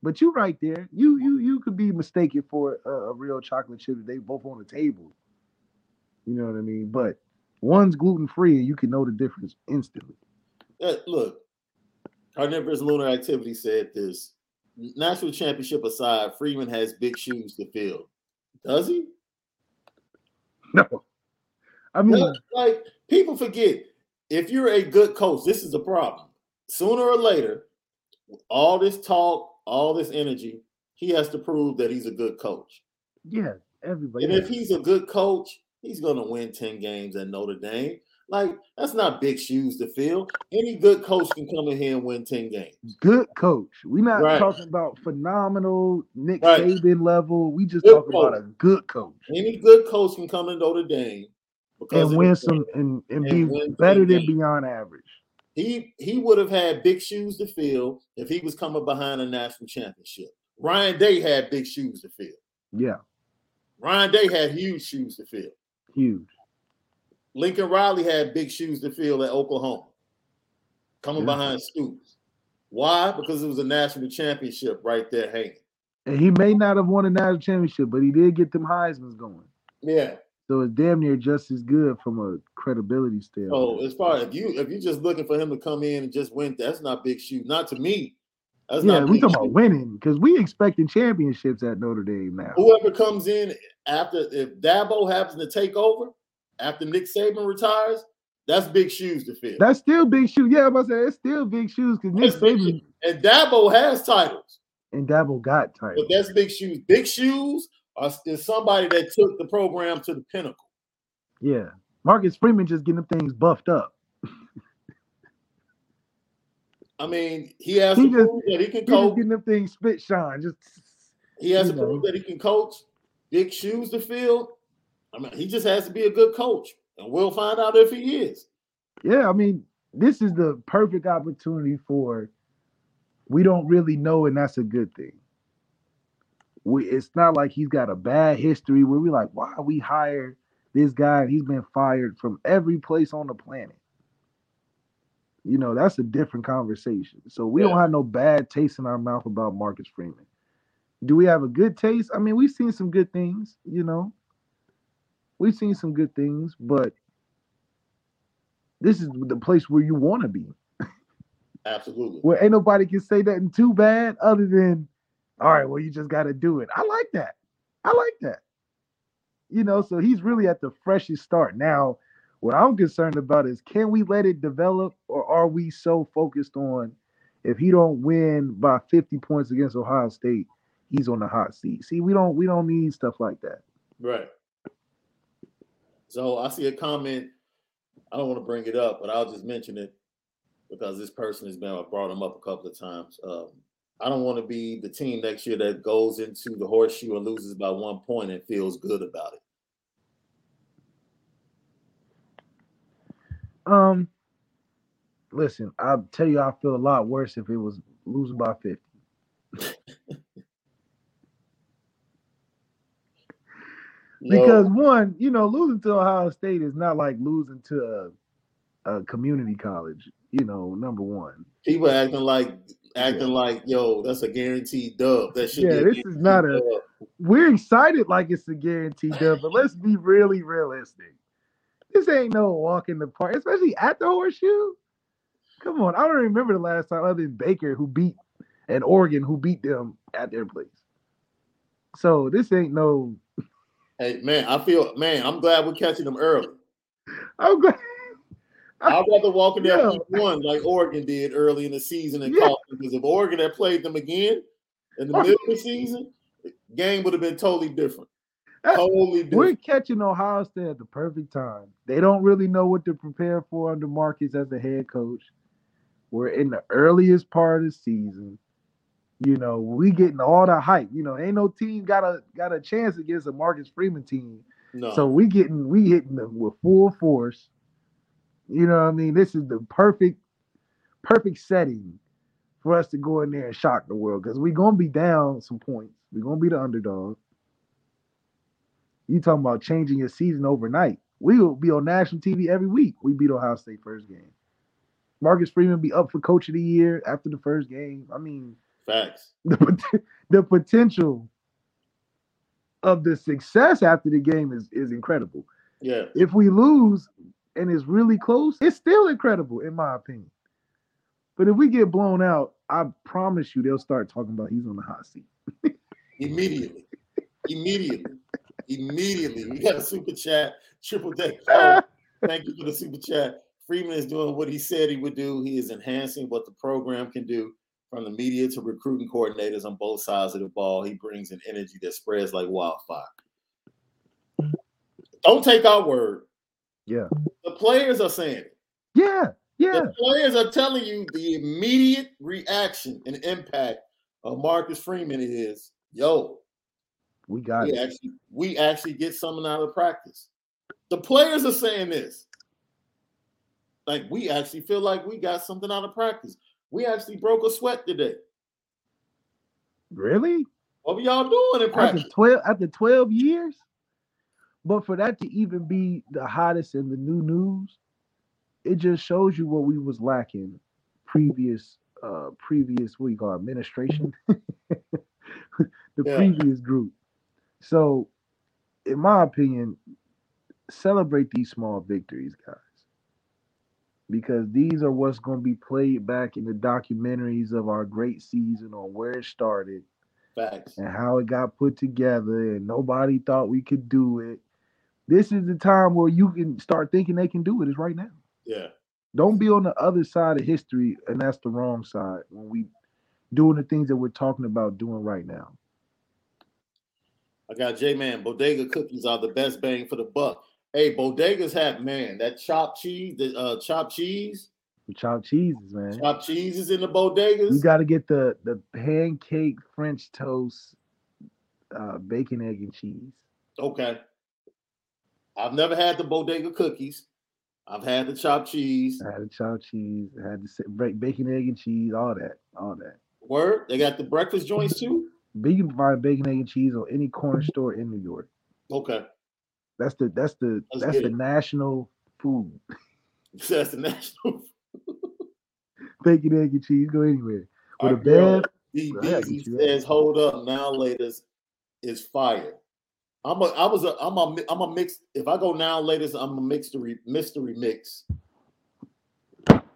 But you right there. You you you could be mistaken for a, a real chocolate chip they both on the table. You know what I mean? But one's gluten free, and you can know the difference instantly. Uh, look, Carnivorous Lunar Activity said this. National championship aside, Freeman has big shoes to fill. Does he? No. I mean, like people forget if you're a good coach, this is a problem. Sooner or later, all this talk, all this energy, he has to prove that he's a good coach. Yeah, everybody. And if he's a good coach, he's going to win 10 games at Notre Dame. Like, that's not big shoes to fill. Any good coach can come in here and win 10 games. Good coach. We're not right. talking about phenomenal Nick right. Saban level. We just good talking coach. about a good coach. Any good coach can come in Notre Dame and win some and, and, and be better than beyond average. He he would have had big shoes to fill if he was coming behind a national championship. Ryan Day had big shoes to fill. Yeah. Ryan Day had huge shoes to fill. Huge. Lincoln Riley had big shoes to fill at Oklahoma, coming yeah. behind Stoops. Why? Because it was a national championship right there hanging. And he may not have won a national championship, but he did get them Heisman's going. Yeah. So it's damn near just as good from a credibility standpoint. Oh, as far if you if you're just looking for him to come in and just win, that's not big shoes. Not to me. That's yeah, we talking about winning because we expecting championships at Notre Dame now. Whoever comes in after if Dabo happens to take over after Nick Saban retires, that's big shoes to fill. That's still big shoes. Yeah, I'm about to say it's still big shoes because Nick Saban and Dabo has titles. And Dabo got titles. But that's big shoes. Big shoes Uh, are is somebody that took the program to the pinnacle. Yeah. Marcus Freeman just getting them things buffed up. I mean, he has he to just, prove that he can coach. getting them things spit shine. Just he has to know. prove that he can coach. Big shoes to fill. I mean, he just has to be a good coach, and we'll find out if he is. Yeah, I mean, this is the perfect opportunity for. We don't really know, and that's a good thing. We, it's not like he's got a bad history where we're like, why we hired this guy and he's been fired from every place on the planet. You know, that's a different conversation. So we yeah. don't have no bad taste in our mouth about Marcus Freeman. Do we have a good taste? I mean, we've seen some good things, you know. We've seen some good things, but this is the place where you want to be. Absolutely. Where ain't nobody can say nothing too bad other than, all right, well, you just got to do it. I like that. I like that. You know, so he's really at the freshest start. Now, what I'm concerned about is can we let it develop or are we so focused on if he don't win by 50 points against Ohio State, he's on the hot seat. See, we don't we don't need stuff like that. Right. So I see a comment. I don't want to bring it up, but I'll just mention it because this person has been I brought him up a couple of times. Um, I don't want to be the team next year that goes into the horseshoe and loses by one point and feels good about it. Um, listen, I'll tell you, I feel a lot worse if it was losing by 50. because no. one, you know, losing to Ohio State is not like losing to a, a community college. You know, number one. People acting like acting like, yo, that's a guaranteed dub. That should yeah, this is not a. Dub. We're excited like it's a guaranteed dub, but let's be really realistic. This ain't no walk in the park, especially at the horseshoe. Come on, I don't remember the last time other than Baker who beat and Oregon who beat them at their place. So this ain't no. Hey man, I feel man. I'm glad we're catching them early. I'm glad. I'd rather walk in there yeah. one like Oregon did early in the season and yeah. because if Oregon had played them again in the middle of the season, the game would have been totally different. Totally different. We're catching Ohio State at the perfect time. They don't really know what to prepare for under Marcus as a head coach. We're in the earliest part of the season. You know, we getting all the hype. You know, ain't no team got a got a chance against a Marcus Freeman team. No. So we getting we hitting them with full force. You know what I mean? This is the perfect, perfect setting for us to go in there and shock the world because we're gonna be down some points. We're gonna be the underdog. You talking about changing your season overnight? We will be on national TV every week. We beat Ohio State first game. Marcus Freeman be up for coach of the year after the first game. I mean, facts. The, the potential of the success after the game is is incredible. Yeah. If we lose and it's really close, it's still incredible in my opinion. But if we get blown out, I promise you they'll start talking about he's on the hot seat. Immediately. Immediately. Immediately. We got a super chat. Triple deck. Oh, thank you for the super chat. Freeman is doing what he said he would do. He is enhancing what the program can do from the media to recruiting coordinators on both sides of the ball. He brings an energy that spreads like wildfire. Don't take our word. Yeah. The players are saying it. Yeah. Yeah. The players are telling you the immediate reaction and impact of Marcus Freeman is, yo, we got we it. Actually, we actually get something out of practice. The players are saying this. Like we actually feel like we got something out of practice. We actually broke a sweat today. Really? What were y'all doing in practice? After 12 after 12 years? But for that to even be the hottest in the new news, it just shows you what we was lacking previous uh previous what you call administration. the yeah. previous group. So in my opinion, celebrate these small victories, guys. Because these are what's going to be played back in the documentaries of our great season on where it started Facts. and how it got put together, and nobody thought we could do it. This is the time where you can start thinking they can do it, is right now. Yeah. Don't be on the other side of history, and that's the wrong side when we doing the things that we're talking about doing right now. I got J Man. Bodega cookies are the best bang for the buck. Hey, bodegas have man that chopped cheese, the uh, chopped cheese. The chopped cheeses, man. Chopped cheeses in the bodegas. You got to get the the pancake French toast, uh, bacon, egg, and cheese. Okay. I've never had the bodega cookies. I've had the chopped cheese. I had the chopped cheese. I had the bacon, egg, and cheese. All that. All that. Word. They got the breakfast joints too. You can find bacon, egg, and cheese on any corner store in New York. Okay. That's the that's the Let's that's the it. national food. That's the national. bacon, egg, and cheese. Go anywhere. With a bed. DB says, "Hold up, now latest is fire." I'm a, I was a, I'm a, I'm a mix. If I go now latest, I'm a mystery mystery mix.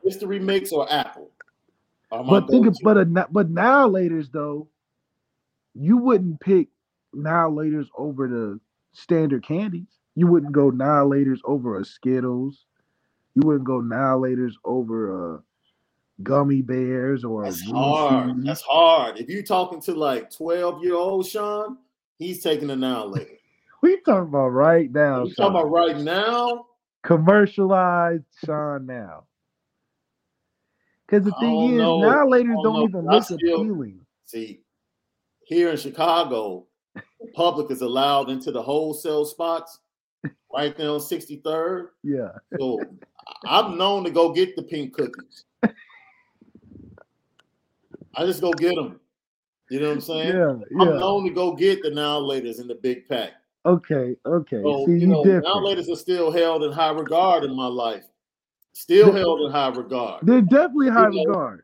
Mystery mix or apple. But think, of, but a, but now laters though, you wouldn't pick now laters over the standard candies. You wouldn't go now laters over a Skittles. You wouldn't go now laters over a gummy bears or that's hard. That's hard. If you're talking to like 12 year old Sean, he's taking a now later. we talking about right now. We talking about right now. Commercialized Sean now. Because the thing is, know. now laters don't, don't even look appealing. See, here in Chicago, the public is allowed into the wholesale spots right there on 63rd. Yeah. So I'm known to go get the pink cookies. I just go get them. You know what I'm saying? Yeah, yeah. I'm known to go get the now laters in the big pack. Okay, okay. So, See, you know, different. now laters are still held in high regard in my life. Still they're, held in high regard. They're definitely high you know, regard.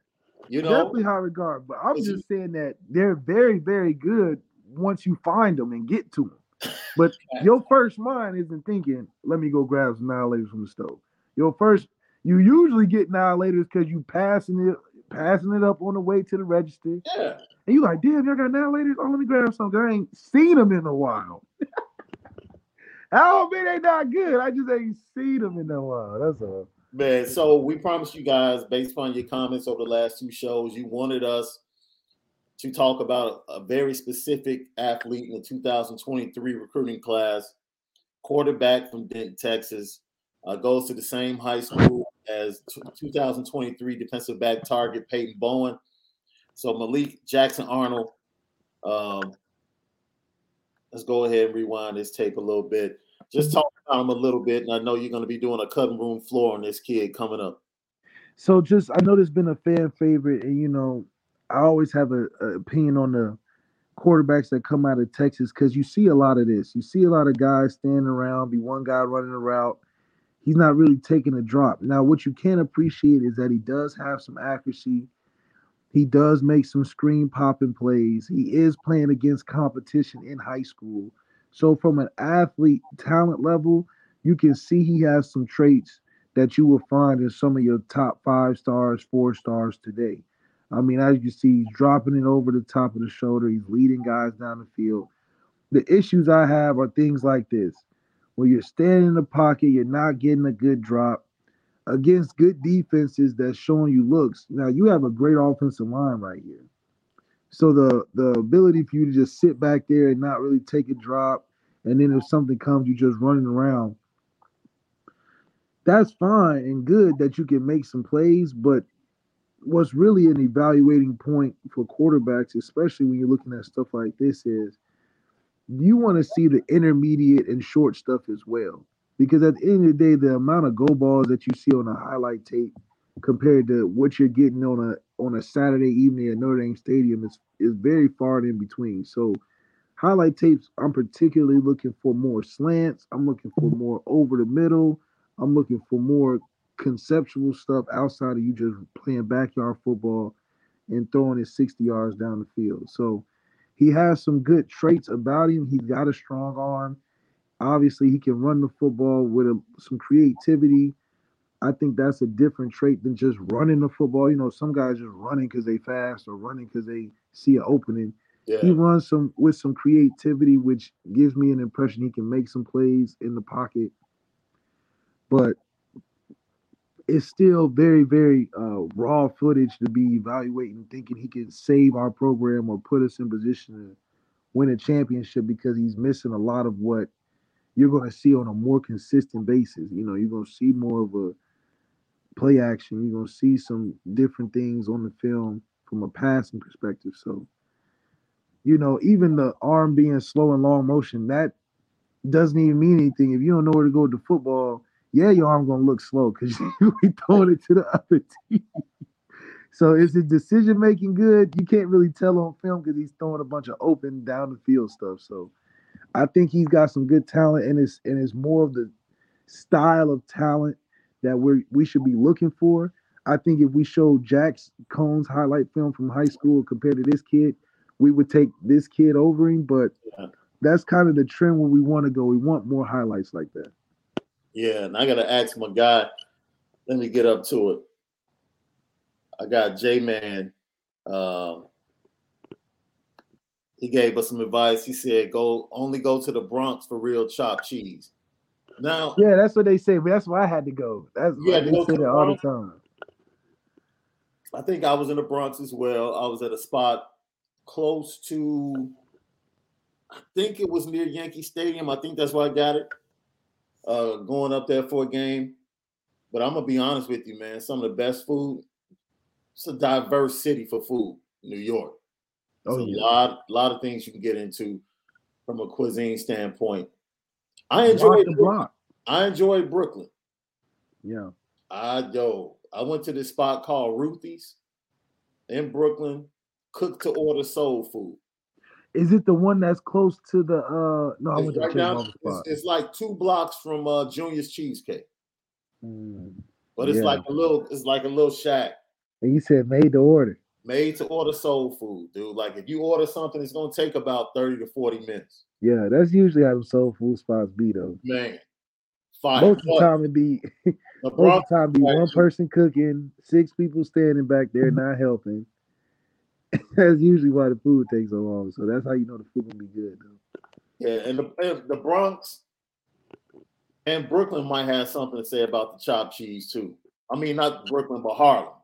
You know, definitely high regard. But I'm just saying that they're very, very good once you find them and get to them. But your first mind isn't thinking, "Let me go grab some annihilators from the stove." Your first, you usually get annihilators because you passing it, passing it up on the way to the register. Yeah. And you like, damn, y'all got annihilators? Oh, let me grab some. I ain't seen them in a while. I don't mean they not good. I just ain't seen them in a while. That's all. Man, so we promised you guys, based on your comments over the last two shows, you wanted us to talk about a very specific athlete in the 2023 recruiting class, quarterback from Denton, Texas, uh, goes to the same high school as t- 2023 defensive back target Peyton Bowen. So Malik Jackson Arnold. Um, let's go ahead and rewind this tape a little bit. Just talk about him a little bit, and I know you're going to be doing a cutting room floor on this kid coming up. So, just I know there's been a fan favorite, and you know, I always have a, a opinion on the quarterbacks that come out of Texas because you see a lot of this. You see a lot of guys standing around, be one guy running a route. He's not really taking a drop. Now, what you can appreciate is that he does have some accuracy. He does make some screen popping plays. He is playing against competition in high school. So, from an athlete talent level, you can see he has some traits that you will find in some of your top five stars, four stars today. I mean, as you see, he's dropping it over the top of the shoulder. He's leading guys down the field. The issues I have are things like this where you're standing in the pocket, you're not getting a good drop against good defenses that's showing you looks. Now, you have a great offensive line right here. So the the ability for you to just sit back there and not really take a drop, and then if something comes, you're just running around. That's fine and good that you can make some plays, but what's really an evaluating point for quarterbacks, especially when you're looking at stuff like this, is you want to see the intermediate and short stuff as well. Because at the end of the day, the amount of go balls that you see on a highlight tape compared to what you're getting on a on a Saturday evening at Notre Dame Stadium is is very far in between. So highlight tapes, I'm particularly looking for more slants. I'm looking for more over the middle. I'm looking for more conceptual stuff outside of you just playing backyard football and throwing it 60 yards down the field. So he has some good traits about him. He's got a strong arm. Obviously, he can run the football with a, some creativity. I think that's a different trait than just running the football. You know, some guys just running because they fast or running because they see an opening. Yeah. He runs some with some creativity, which gives me an impression he can make some plays in the pocket. But it's still very, very uh, raw footage to be evaluating, thinking he can save our program or put us in position to win a championship because he's missing a lot of what you're going to see on a more consistent basis. You know, you're going to see more of a play action. You're going to see some different things on the film from a passing perspective. So, you know, even the arm being slow and long motion, that doesn't even mean anything. If you don't know where to go with the football, yeah, your arm gonna look slow because be throwing it to the other team. so is the decision making good? You can't really tell on film because he's throwing a bunch of open down the field stuff. So I think he's got some good talent and it's and it's more of the style of talent that we we should be looking for. I think if we show Jax Coan's highlight film from high school compared to this kid, we would take this kid over him. But that's kind of the trend where we want to go. We want more highlights like that. Yeah, and I gotta ask my guy. Let me get up to it. I got J Man. Um, he gave us some advice. He said, "Go only go to the Bronx for real chopped cheese." Now, yeah, that's what they say. But that's why I had to go. That's yeah, they say that all the time. I think I was in the Bronx as well. I was at a spot close to, I think it was near Yankee Stadium. I think that's why I got it uh, going up there for a game. But I'm gonna be honest with you, man. Some of the best food. It's a diverse city for food, New York. Oh, yeah. a lot, a lot of things you can get into from a cuisine standpoint. I enjoyed block I enjoyed Brooklyn. Yeah. I yo, I went to this spot called Ruthie's in Brooklyn, cooked to order soul food. Is it the one that's close to the uh no, I went right down, it's, it's, like two blocks from uh Junior's cheesecake. Mm, but it's yeah. like a little it's like a little shack. And you said made to order. Made to order soul food, dude. Like if you order something, it's gonna take about 30 to 40 minutes. Yeah, that's usually how the soul food spots be though. Man. Fine. Most of the time it be most of the time be one person cooking, six people standing back there not helping. that's usually why the food takes so long. So that's how you know the food will be good. Though. Yeah, and the, the Bronx and Brooklyn might have something to say about the chopped cheese too. I mean, not Brooklyn, but Harlem.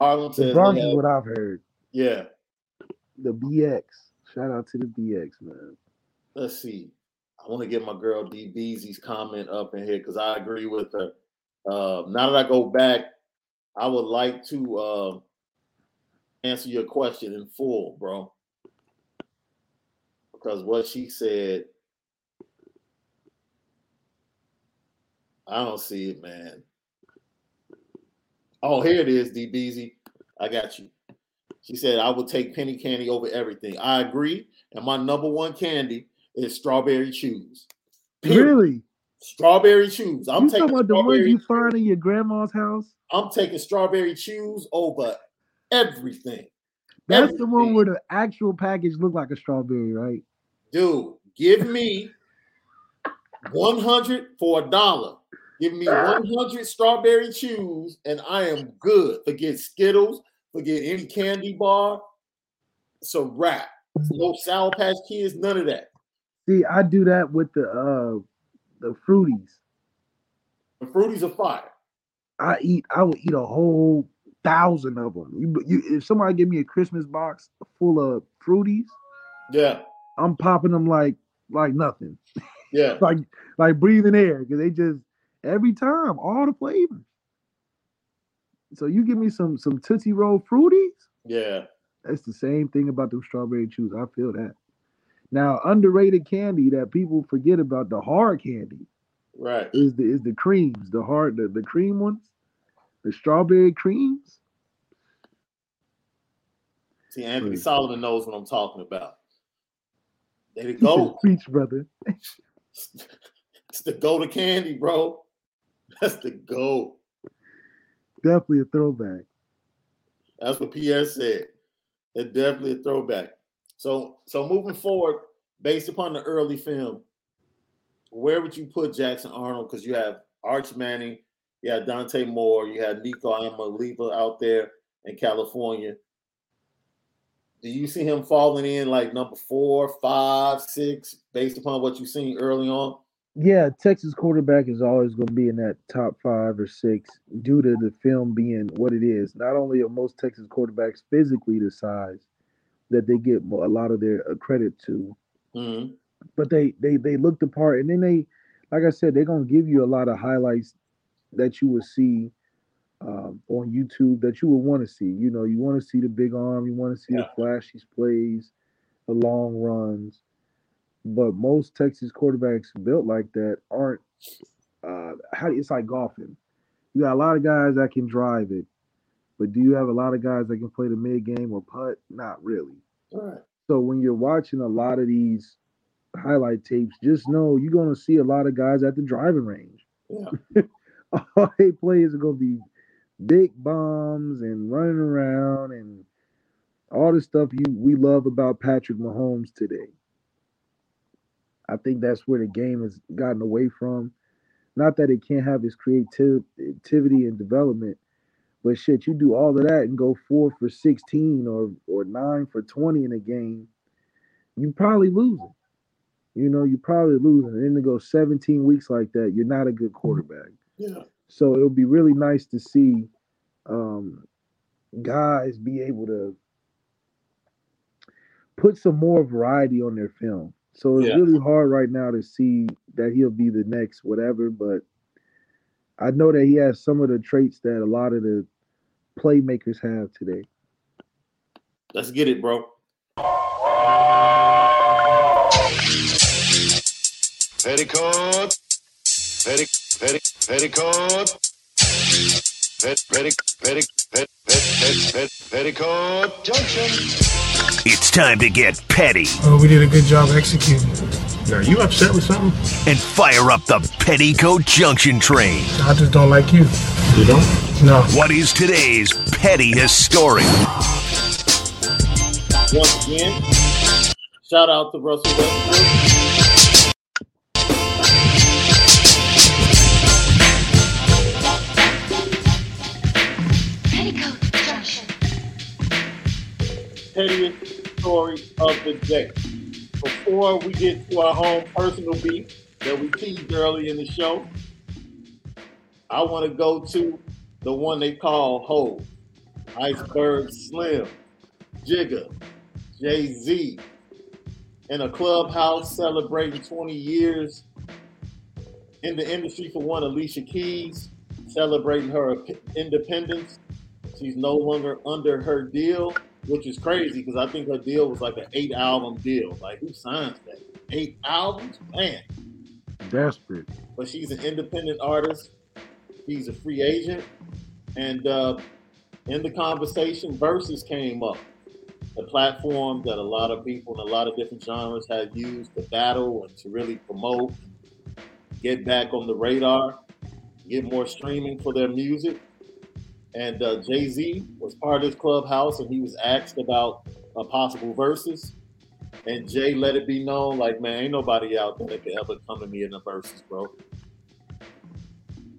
Harlem says the Bronx is what I've heard. Yeah, the BX. Shout out to the BX man. Let's see. I want to get my girl D Beezy's comment up in here because I agree with her. Uh, now that I go back, I would like to uh, answer your question in full, bro. Because what she said, I don't see it, man. Oh, here it is, DBZ. I got you. She said, I would take penny candy over everything. I agree. And my number one candy is strawberry chews. Period. Really? Strawberry chews. I'm you taking talking about the ones you find in your grandma's house. I'm taking strawberry chews over everything. That's everything. the one where the actual package looked like a strawberry, right? Dude, give me 100 for a dollar. Give me 100 strawberry chews, and I am good. Forget Skittles, forget any candy bar. It's a wrap. No Sour Patch Kids, none of that. See, I do that with the uh the fruities. The fruities are fire. I eat. I would eat a whole thousand of them. You, you, if somebody give me a Christmas box full of fruities, yeah, I'm popping them like like nothing. Yeah, like like breathing air because they just every time all the flavors. So you give me some some Tootsie Roll fruities. Yeah, that's the same thing about them strawberry chews. I feel that. Now, underrated candy that people forget about the hard candy, right? Is the is the creams, the hard the, the cream ones, the strawberry creams. See, Anthony Solomon knows what I'm talking about. There you go. Preach, brother. it's the go to candy, bro. That's the go. Definitely a throwback. That's what PS said. It's definitely a throwback. So so moving forward, based upon the early film, where would you put Jackson Arnold? Because you have Arch Manning, you have Dante Moore, you had Nico Iamaleava out there in California. Do you see him falling in like number four, five, six, based upon what you've seen early on? Yeah, Texas quarterback is always going to be in that top five or six due to the film being what it is. Not only are most Texas quarterbacks physically the size that they get a lot of their uh, credit to, mm-hmm. but they they they look the part, and then they, like I said, they're going to give you a lot of highlights that you will see um, on YouTube that you would want to see. You know, you want to see the big arm, you want to see yeah. the flashy plays, the long runs but most Texas quarterbacks built like that aren't. Uh, how it's like golfing. You got a lot of guys that can drive it, but do you have a lot of guys that can play the mid game or putt? Not really. Right. So when you're watching a lot of these highlight tapes, just know you're going to see a lot of guys at the driving range. Yeah. All they plays are going to be big bombs and running around and all the stuff you we love about Patrick Mahomes today. I think that's where the game has gotten away from. Not that it can't have its creativity and development, but shit, you do all of that and go four for 16 or or nine for 20 in a game, you probably losing. You know, you probably losing. And then to go 17 weeks like that, you're not a good mm-hmm. quarterback. Yeah. So it'll be really nice to see um, guys be able to put some more variety on their film. So it's yeah. really hard right now to see that he'll be the next whatever, but I know that he has some of the traits that a lot of the playmakers have today. Let's get it, bro. Petticoat. Petti, petti, petticoat. Pet, petti, petti, pet, pet, pet, pet, petticoat junction. It's time to get petty. Oh, we did a good job executing. Are you upset with something? And fire up the Petticoat Junction train. I just don't like you. You don't? No. What is today's pettiest story? Once again, shout out to Russell Westbrook. Pettiest story of the day. Before we get to our own personal beef that we teased early in the show, I want to go to the one they call Hov, Iceberg Slim, Jigga, Jay Z, in a clubhouse celebrating 20 years in the industry for one, Alicia Keys, celebrating her independence. She's no longer under her deal which is crazy because I think her deal was like an eight album deal. Like who signs that? Eight albums, man. Desperate. But she's an independent artist. She's a free agent, and uh, in the conversation, Verzuz came up the platform that a lot of people in a lot of different genres have used to battle and to really promote, get back on the radar, get more streaming for their music. And uh, Jay Z was part of this clubhouse, and he was asked about a possible Verzuz. And Jay let it be known, like, man, ain't nobody out there that could ever come to me in the Verzuz, bro.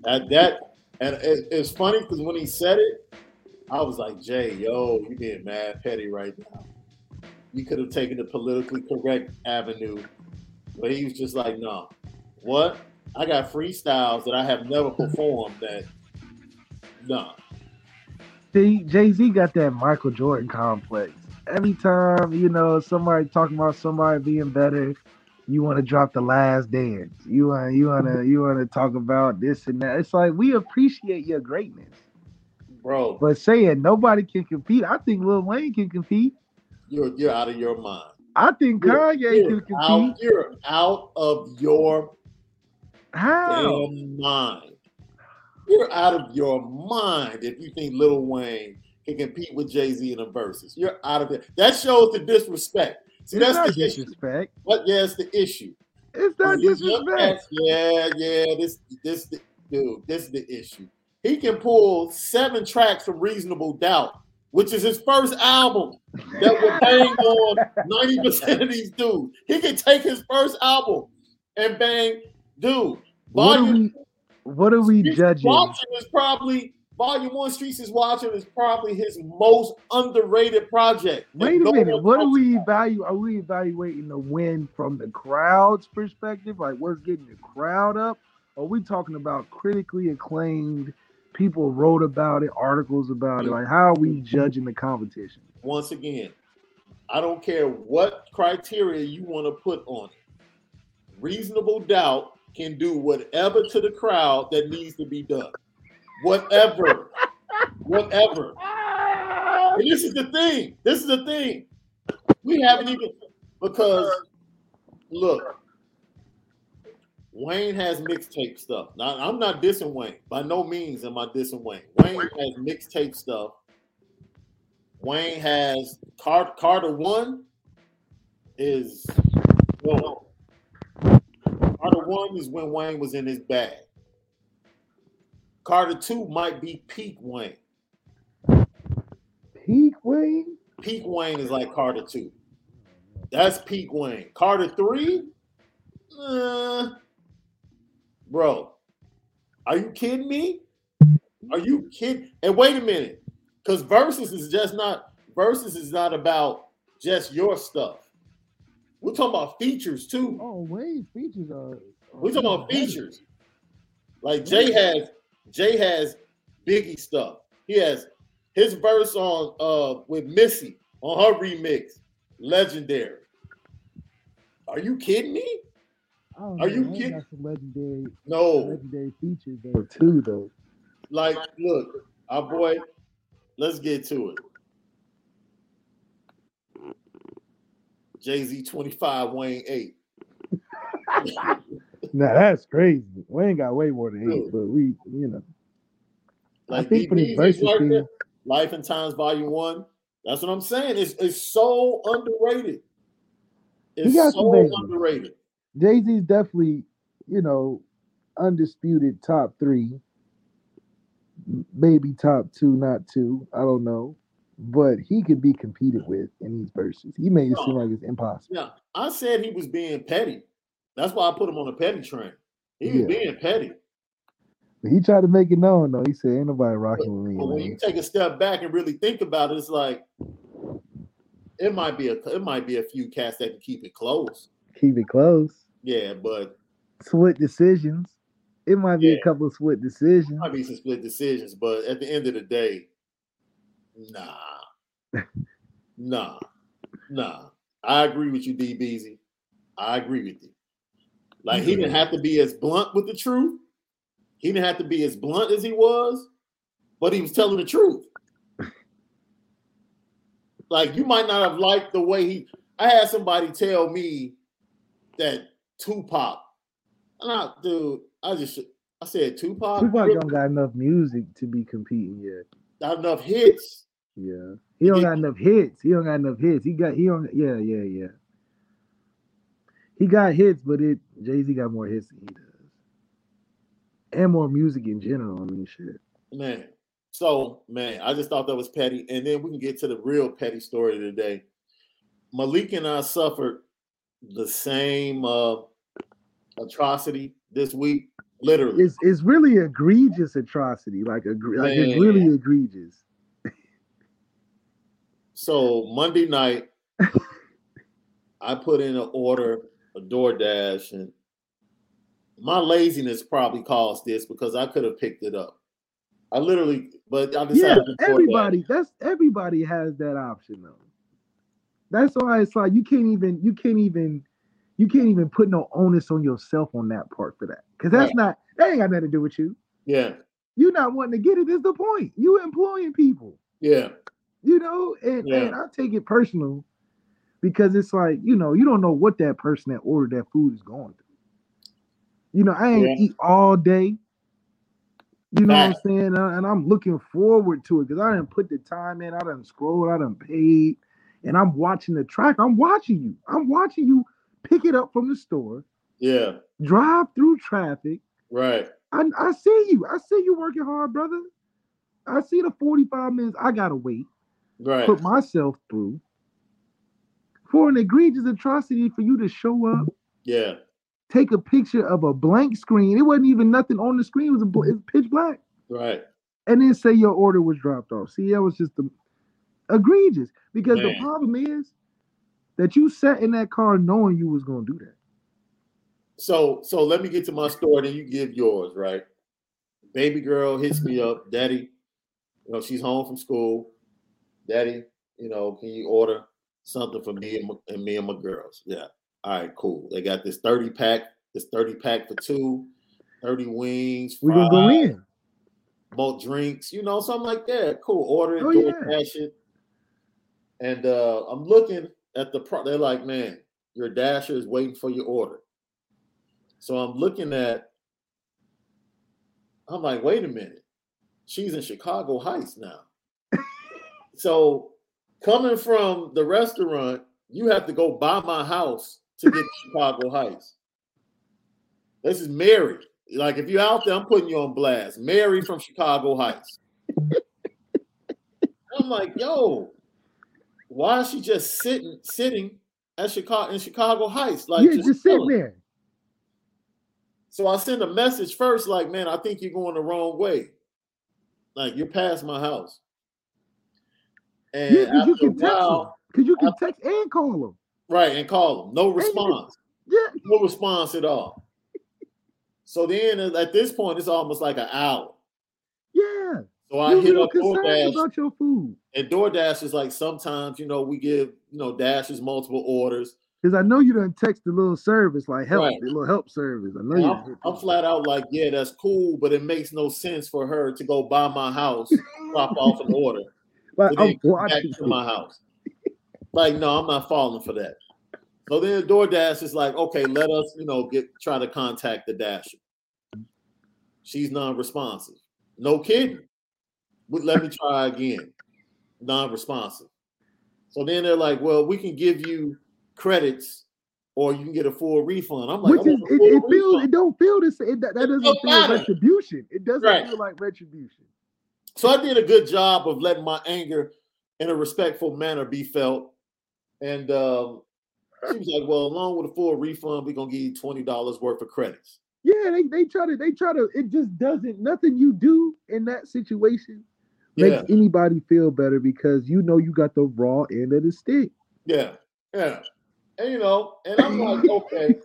At that, and it, it's funny because when he said it, I was like, Jay, yo, you being mad petty right now. You could have taken the politically correct avenue, but he was just like, no. What? I got freestyles that I have never performed that, no. See, Jay Z got that Michael Jordan complex. Every time, you know, somebody talking about somebody being better, you want to drop the last dance. You want you want to you want to talk about this and that. It's like we appreciate your greatness bro. But saying nobody can compete, I think Lil Wayne can compete. You're you're out of your mind. I think you're, Kanye you're can compete. Out, you're out of your how mind. You're out of your mind if you think Lil Wayne can compete with Jay Z in the Verzuz. You're out of it. That shows the disrespect. See, it's that's the disrespect. Issue. What? Yeah, it's the issue. It's not disrespect. yeah, yeah. This, this, dude. This is the issue he can pull seven tracks from Reasonable Doubt, which is his first album that will bang on 90% of these dudes. He can take his first album and bang, dude. What are we, we judging? Watching is probably Volume One Streets is Watching is probably his most underrated project. Wait a minute. What are we evaluating? Are we evaluating the win from the crowd's perspective? Like what's getting the crowd up? Or are we talking about critically acclaimed people wrote about it, articles about it. Like, how are we judging the competition? Once again, I don't care what criteria you want to put on it. Reasonable doubt can do whatever to the crowd that needs to be done. Whatever. whatever. And this is the thing. This is the thing. We haven't even because look, Wayne has mixtape stuff. Now, I'm not dissing Wayne. By no means am I dissing Wayne. Wayne has mixtape stuff. Wayne has Car- Carter One is well, Carter One is when Wayne was in his bag. Carter Two might be peak Wayne. Peak Wayne. Peak Wayne is like Carter Two. That's peak Wayne. Carter Three. Uh, bro. Are you kidding me? Are you kidding? And wait a minute, because versus is just not versus is not about just your stuff. We're talking about features too. Oh wait, features are. We're talking about features. Like Jay has Jay has Biggie stuff. He has his verse on uh with Missy on her remix, legendary. Are you kidding me? Oh, Are you kidding? Got some legendary, no legendary features though too though. Like, look, our boy. Let's get to it. Jay Z twenty five, Wayne eight. now that's crazy. Wayne got way more than eight, but we, you know. Like I think for the Verzuz thing, Life and Times Volume One. That's what I'm saying. It's it's so underrated. It's so underrated. Jay Z's definitely, you know, undisputed top three, maybe top two, not two. I don't know, but he could be competed with in these Verzuz. He made it seem like it's impossible. Yeah, I said he was being petty. That's why I put him on a petty train. He was yeah. being petty. He tried to make it known though. He said, "Ain't nobody rocking but, with me." But when you take a step back and really think about it, it's like it might be a it might be a few cats that can keep it close. Keep it close. Yeah, but split decisions. It might be yeah, a couple of split decisions. Might be some split decisions, but at the end of the day, nah, nah, nah. I agree with you, D Beezy. I agree with you. Like he didn't have to be as blunt with the truth. He didn't have to be as blunt as he was, but he was telling the truth. like you might not have liked the way he. I had somebody tell me that Tupac. Not, dude. I just I said Tupac. Tupac really? don't got enough music to be competing yet. Not enough hits. Yeah, he don't got enough hits. He don't got enough hits. He got he don't. Yeah, yeah, yeah. He got hits, but it Jay Z got more hits than he does, and more music in general. I mean, shit. Man, so man, I just thought that was petty, and then we can get to the real petty story today. Malik and I suffered the same uh, atrocity this week. Literally, it's it's really egregious atrocity. Like, agree, like it's really egregious. So Monday night, I put in an order, a DoorDash, and my laziness probably caused this because I could have picked it up. I literally, but I decided. Yeah, everybody. That. That's everybody has that option though. That's why it's like you can't even you can't even you can't even put no onus on yourself on that part for that because that's right. not that ain't got nothing to do with you. Yeah, you not wanting to get it is the point. You employing people. Yeah, you know, and, yeah. and I take it personal because it's like you know you don't know what that person that ordered that food is going through. You know, I ain't yeah. eat all day. You know what I'm saying? And I'm looking forward to it because I didn't put the time in. I didn't scroll. I didn't paid, and I'm watching the track. I'm watching you. I'm watching you pick it up from the store. Yeah. Drive through traffic. Right. I, I see you. I see you working hard, brother. I see the 45 minutes I gotta wait. Right. Put myself through for an egregious atrocity for you to show up. Yeah. Take a picture of a blank screen. It wasn't even nothing on the screen. It was, a, it was pitch black. Right. And then say your order was dropped off. See, that was just the egregious. Because Man. the problem is that you sat in that car knowing you was gonna do that. So so let me get to my story, then you give yours, right? Baby girl hits me up, Daddy. You know, she's home from school. Daddy, you know, can you order something for me and, my, and me and my girls? Yeah. All right, cool. They got this 30 pack, this 30 pack for two, 30 wings. We're gonna go in. Both drinks, you know, something like that. Cool. Order it, oh, yeah. it. And uh I'm looking at the pro, they're like, man, your dasher is waiting for your order. So I'm looking at, I'm like, wait a minute, she's in Chicago Heights now. So coming from the restaurant, you have to go by my house to get to Chicago Heights. This is Mary. Like if you're out there, I'm putting you on blast. Mary from Chicago Heights. I'm like, yo, why is she just sitting sitting at Chicago in Chicago Heights? Like yeah, just, just sitting there. So I send a message first, like, man, I think you're going the wrong way. Like you're past my house. And yeah, because you can text Because you can after, text and call them. Right, and call them. No response. Yeah. No response at all. so then uh, at this point, it's almost like an hour. Yeah. So I hit up DoorDash about your food. And DoorDash is like sometimes you know we give you know dashes multiple orders. Because I know you don't text the little service like help, right. the little help service. I know you. I'm, I'm, flat out like, yeah, that's cool, but it makes no sense for her to go by my house, drop off an order, like, I'm watching to my house. Like, no, I'm not falling for that. So then the DoorDash is like, okay, let us, you know, get try to contact the dasher. She's non-responsive. No kidding let me try again. Non-responsive. So then they're like, well, we can give you credits or you can get a full refund. I'm like, Which is, it, it feels it don't feel this it, that, that doesn't feel matter. retribution. It doesn't right. feel like retribution. So I did a good job of letting my anger in a respectful manner be felt. And um, she was like, Well, along with a full refund, we're gonna give you $20 worth of credits. Yeah, they, they try to they try to it just doesn't nothing you do in that situation makes yeah. anybody feel better because you know you got the raw end of the stick. Yeah, yeah. And you know, and I'm like, okay.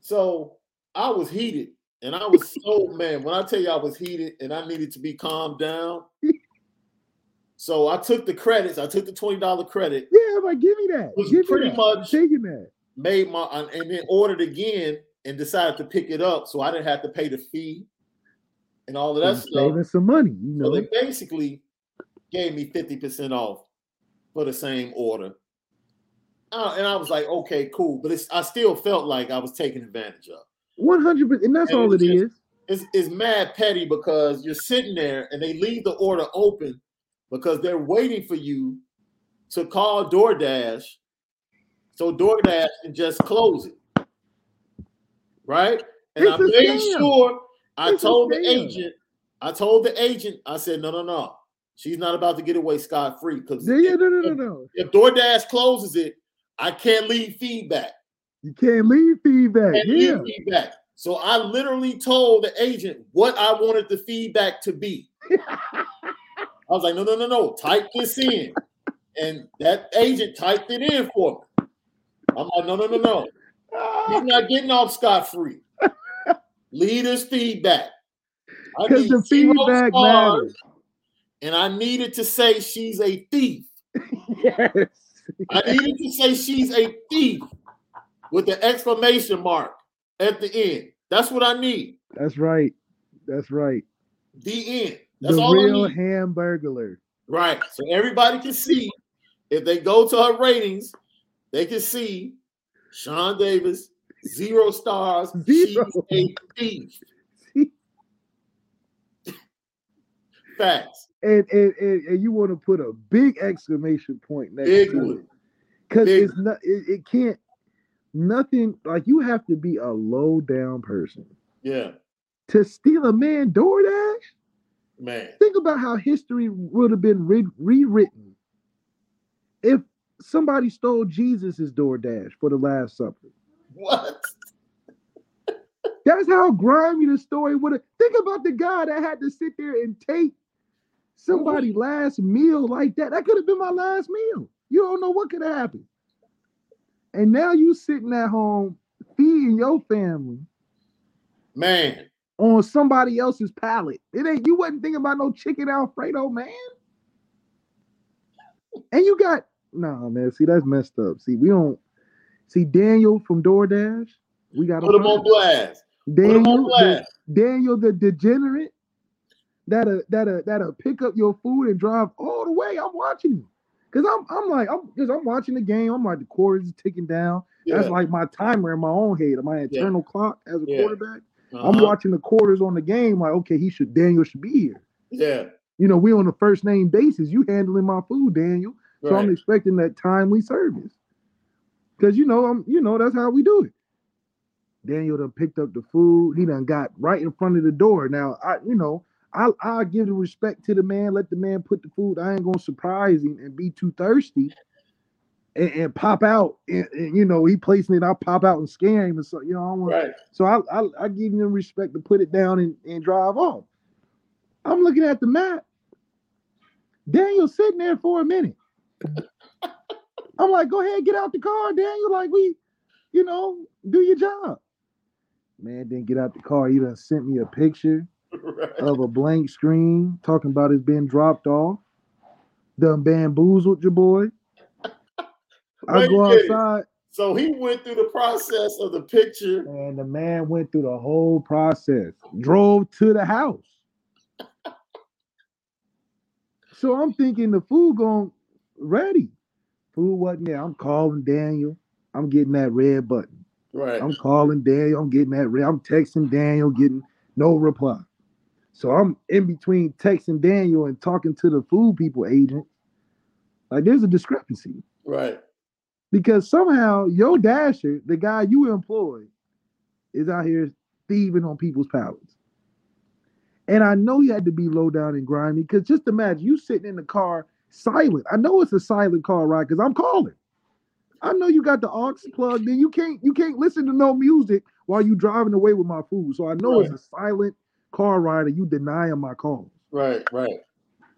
So I was heated and I was so man. When I tell you I was heated and I needed to be calmed down. so I took the credits, I took the $20 credit. Yeah, I'm like, give me that. Was give pretty that. much taking that. Made my and then ordered again and decided to pick it up so I didn't have to pay the fee and all of that stuff. Saving some money, you know. So they basically gave me 50% off for the same order. Uh, and I was like, okay, cool. But it's I still felt like I was taken advantage of. 100 and that's and all it just, is. It's, it's mad petty because you're sitting there and they leave the order open because they're waiting for you to call DoorDash so DoorDash can just close it. Right? And It's I made scam. sure I It's told the agent, I told the agent, I said, no, no, no. She's not about to get away scot free because Yeah, yeah, no, no, no, no. if DoorDash closes it, I can't leave feedback. You can't leave feedback. Can't Yeah. leave feedback. So I literally told the agent what I wanted the feedback to be. I was like, no, no, no, no, type this in. And that agent typed it in for me. I'm like, no, no, no, no. He's not getting off scot free. Leaders feedback. I Because need the feedback matters. And I needed to say she's a thief. Yes. I needed to say she's a thief with the exclamation mark at the end. That's what I need. That's right. That's right. The end. That's the all real I need. hamburglar. Right. So everybody can see if they go to her ratings, they can see Sean Davis, zero stars. Zero. She's a thief. Facts. And, and, and, and you want to put a big exclamation point next Big to it. Because it's not it, it can't nothing like you have to be a low down person Yeah, to steal a man DoorDash. man. Think about how history would have been re- rewritten if somebody stole Jesus's DoorDash for the Last Supper. What? That's how grimy the story would have. Think about the guy that had to sit there and take somebody's last meal like that. That could have been my last meal. You don't know what could have happened. And now you sitting at home feeding your family Man. on somebody else's palate. It ain't you wasn't thinking about no chicken Alfredo, man. And you got no man. See, that's messed up. See, we don't see Daniel from DoorDash. We got Put him on blast. Put him on Daniel, the, blast. Daniel the degenerate that'll that'll that'll pick up your food and drive all the way. I'm watching you. Cause I'm I'm like I'm because I'm watching the game. I'm like the quarters is ticking down. Yeah. That's like my timer in my own head, my internal clock as a Yeah. quarterback. I'm Uh-huh. watching the quarters on the game. Like, okay, he should Daniel should be here. Yeah. You know, we on the first name basis. You handling my food, Daniel. So I'm expecting that timely service. Cause you know, I'm you know, that's how we do it. Daniel done picked up the food. He done got right in front of the door. Now I, you know, I I give the respect to the man, let the man put the food. I ain't gonna surprise him and be too thirsty and, and pop out. And, and, you know, he placing it, I'll pop out and scare him and so you know, I don't want Right. so I, I I give him the respect to put it down and, and drive off. I'm looking at the map. Daniel's sitting there for a minute. I'm like, go ahead, get out the car, Daniel. Like we, you know, do your job. Man didn't get out the car. He done sent me a picture right. of a blank screen talking about it's being dropped off. Done bamboozled your boy. I go outside So he went through the process of the picture. and the man went through the whole process, drove to the house. So I'm thinking the food going ready. Food wasn't there. I'm calling Daniel. I'm getting that red button. Right. I'm calling Daniel. I'm getting that red. I'm texting Daniel, getting no reply. So I'm in between texting Daniel and talking to the food people agent. Like there's a discrepancy Right. because somehow your dasher, the guy you employ, is out here thieving on people's palates. And I know you had to be low down and grimy because just imagine you sitting in the car silent. I know it's a silent car ride because I'm calling. I know you got the aux plugged in. You can't you can't listen to no music while you driving away with my food. So I know it's a silent car rider, you denying my calls. Right. Right.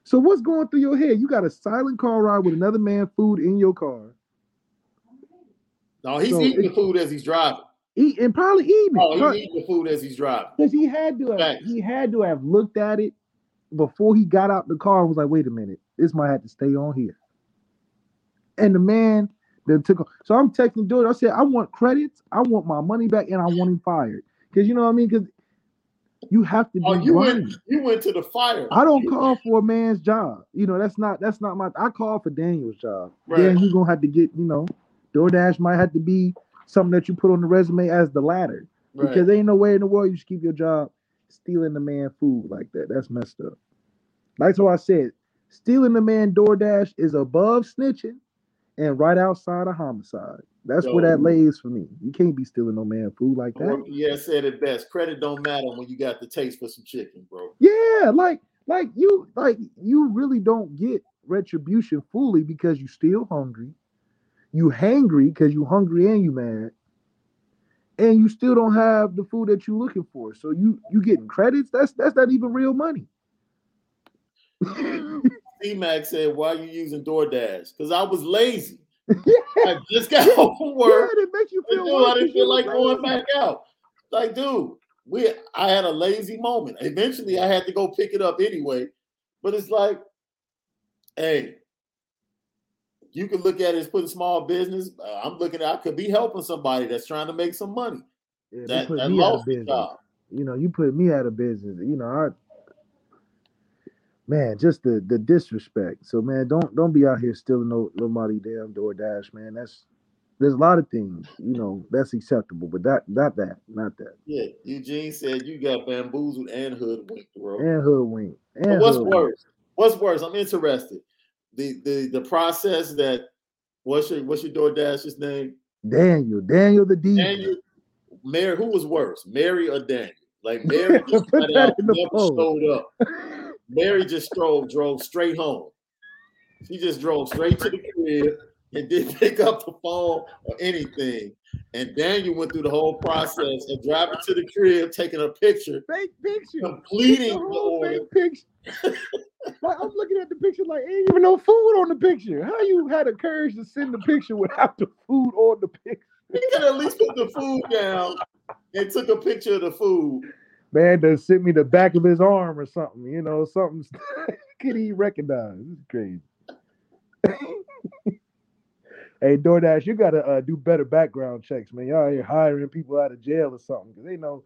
So what's going through your head? You got a silent car ride with another man food in your car. No, he's So eating the food as he's driving. Eat and probably eating Oh, he's Huh. eating the food as he's driving. Because he had to have, he had to have looked at it before he got out the car and was like, wait a minute, this might have to stay on here. And the man then took so I'm texting George. I said, I want credits, I want my money back, and I want him fired. Because you know what I mean? Because you have to oh, be Oh, you grimy. went. You went to the fire. I don't You- call for a man's job. You know, that's not that's not my I call for Daniel's job. Right. Then you're gonna have to get, you know, DoorDash might have to be something that you put on the resume as the ladder. Right. Because there ain't no way in the world you should keep your job stealing the man food like that. That's messed up. That's what I said. stealing the man DoorDash is above snitching and right outside of homicide. That's where that lays for me. You can't be stealing no man food like that. Yeah, said it best. Credit don't matter when you got the taste for some chicken, bro. Yeah, like like you like you really don't get retribution fully because you still hungry. You hangry because you hungry and you mad. And you still don't have the food that you're looking for. So you you getting credits. That's that's not even real money. C Mac said, Why are you using DoorDash? Because I was lazy. I just got home from work. Yeah, it makes you feel dude, I didn't feel like going back out. Like, dude, we I had a lazy moment. Eventually I had to go pick it up anyway. But it's like, hey, you can look at it as putting small business. Uh, I'm looking at I could be helping somebody that's trying to make some money. Yeah, that, that lost job. You know, you put me out of business. You know, I man, just the the disrespect. So man, don't don't be out here stealing no nobody damn DoorDash, man. That's there's a lot of things, you know, that's acceptable, but that not that, not that. Yeah, Eugene said you got bamboozled and hoodwinked, bro. And hoodwinked. And but what's hoodwinked. worse? What's worse? I'm interested. The the the process that what's your what's your DoorDash's name? Daniel, Daniel the D. Daniel, Mary, who was worse, Mary or Daniel? Like Mary just out, never showed up. Mary just drove drove straight home. She just drove straight to the crib and didn't pick up the phone or anything. And Daniel went through the whole process of driving to the crib, taking a picture, fake picture, completing the, the order. picture. like, I'm looking at the picture like ain't even no food on the picture. How you had the courage to send the picture without the food on the picture? He could at least put the food down and took a picture of the food. Man, they sent me the back of his arm or something, you know, something could he recognize? This is crazy. hey, DoorDash, you gotta uh, do better background checks, man. Y'all here hiring people out of jail or something because they know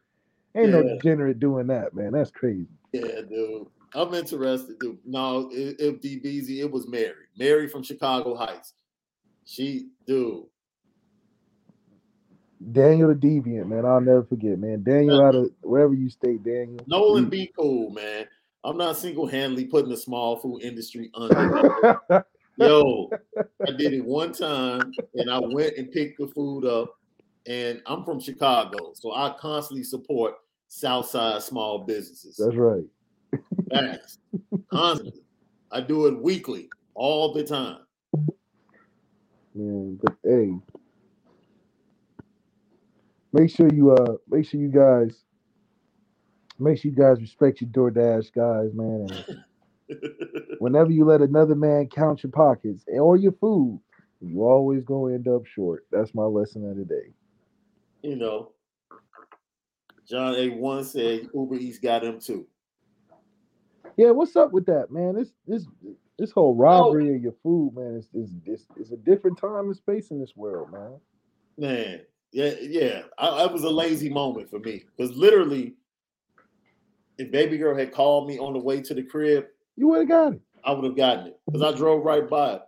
ain't yeah. no degenerate doing that, man. That's crazy. Yeah, dude. I'm interested. Dude. No, if DBZ, it was Mary. Mary from Chicago Heights. She, dude, Daniel the Deviant, man. I'll never forget, man. Daniel out of wherever you stay, Daniel. Nolan, be cool, man. I'm not single-handedly putting the small food industry under. Yo, I did it one time, and I went and picked the food up. And I'm from Chicago, so I constantly support Southside small businesses. That's right. Facts. Constantly. I do it weekly, all the time. Man, but hey, make sure you uh make sure you guys make sure you guys respect your DoorDash guys, man. Whenever you let another man count your pockets or your food, you always gonna end up short. That's my lesson of the day. You know, John A. One said Uber Eats got him too. Yeah, what's up with that, man? This this this whole robbery oh. of your food, man, is is it's, it's a different time and space in this world, man. Man, yeah, yeah. I, that was a lazy moment for me because literally, if baby girl had called me on the way to the crib, you would have got it. I would have gotten it because I drove right by it.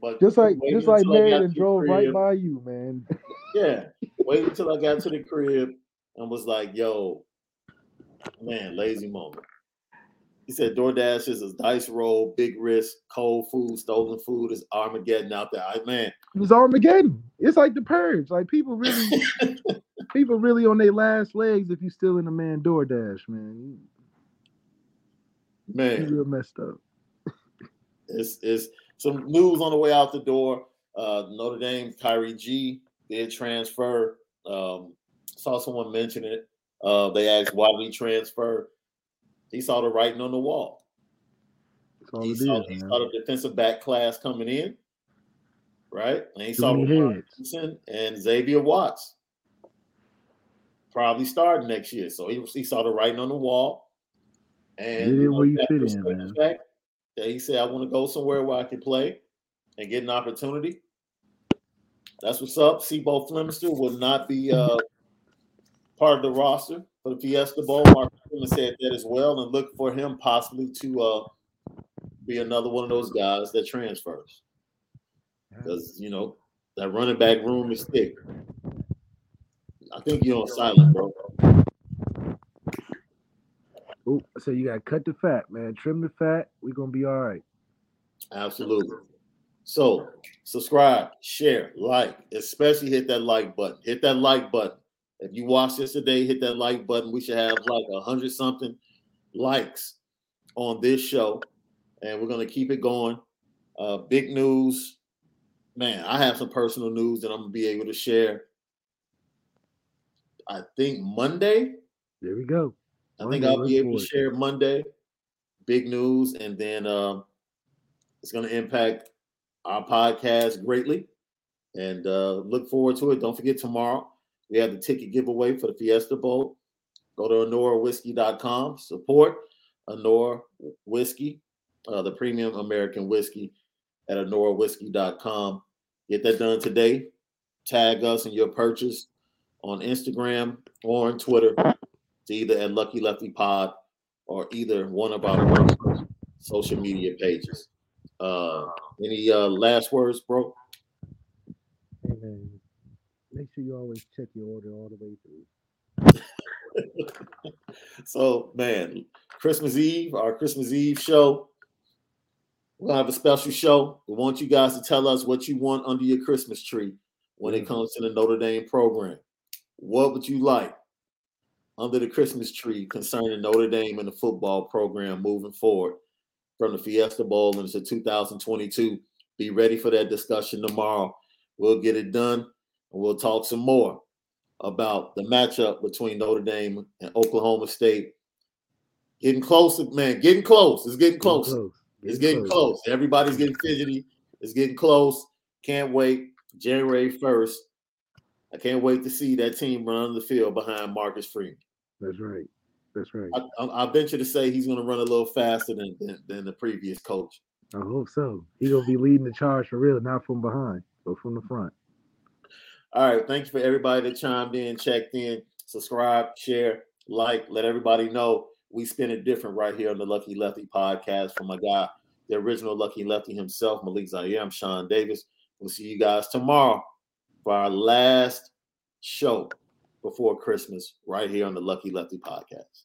But just like just like Marion drove right by you, man. yeah, wait until I got to the crib and was like, "Yo, man, lazy moment." He said DoorDash is a dice roll, big risk, cold food, stolen food is Armageddon out there. I man, it's Armageddon. It's like the purge. Like people really, people really on their last legs if you still in the man DoorDash, man. Man, you real messed up. it's it's some news on the way out the door. Uh, Notre Dame Kyrie G did transfer. Um, saw someone mention it. Uh, they asked why we transfer. He saw the writing on the wall. He saw, is, he saw, the defensive back class coming in, right? And he Too saw Robinson and Xavier Watts probably starting next year. So he, he saw the writing on the wall. And you know, you fit in. Fact that he said, I want to go somewhere where I can play and get an opportunity. That's what's up. C'Bo Flemister will not be uh, part of the roster for the Fiesta Bowl. Mark Freeman said that as well, and look for him possibly to uh, be another one of those guys that transfers. Because you know that running back room is thick. I think you're on silent, bro. Oh, so you gotta cut the fat, man. Trim the fat. We're gonna be all right. Absolutely. So subscribe, share, like, especially hit that like button. Hit that like button. If you watched this today, hit that like button. We should have like a hundred something likes on this show, and we're gonna keep it going. Uh, big news, man. I have some personal news that I'm gonna be able to share. I think Monday. There we go. I think I'll be able to share Monday. Big news, and then uh, it's going to impact our podcast greatly. And uh, look forward to it. Don't forget tomorrow we have the ticket giveaway for the Fiesta Bowl. Go to AnoraWhiskey.com. Support Anora Whiskey, uh, the premium American whiskey at AnoraWhiskey.com. Get that done today. Tag us in your purchase on Instagram or on Twitter. Either at Lucky Lefty Pod or either one of our social media pages. Uh, any uh, last words, bro? Make sure you always check your order all the way through. so, man, Christmas Eve, our Christmas Eve show. We're gonna have a special show. We want you guys to tell us what you want under your Christmas tree when it mm-hmm. comes to the Notre Dame program. What would you like under the Christmas tree concerning Notre Dame and the football program moving forward from the Fiesta Bowl into 2022? Be ready for that discussion tomorrow. We'll get it done we'll talk some more about the matchup between Notre Dame and Oklahoma State. Getting close, man. Getting close. It's getting close. Getting close. It's getting close. close. Everybody's getting fidgety. It's getting close. Can't wait. January 1st. I can't wait to see that team run the field behind Marcus Freeman. That's right. That's right. I, I, I venture to say he's going to run a little faster than, than, than the previous coach. I hope so. He's going to be leading the charge for real, not from behind, but from the front. All right. Thanks for everybody that chimed in, checked in, subscribe, share, like, let everybody know we spin it different right here on the Lucky Lefty podcast from my guy, the original Lucky Lefty himself, Malik Zaire. I'm Sean Davis. We'll see you guys tomorrow for our last show before Christmas right here on the Lucky Lefty podcast.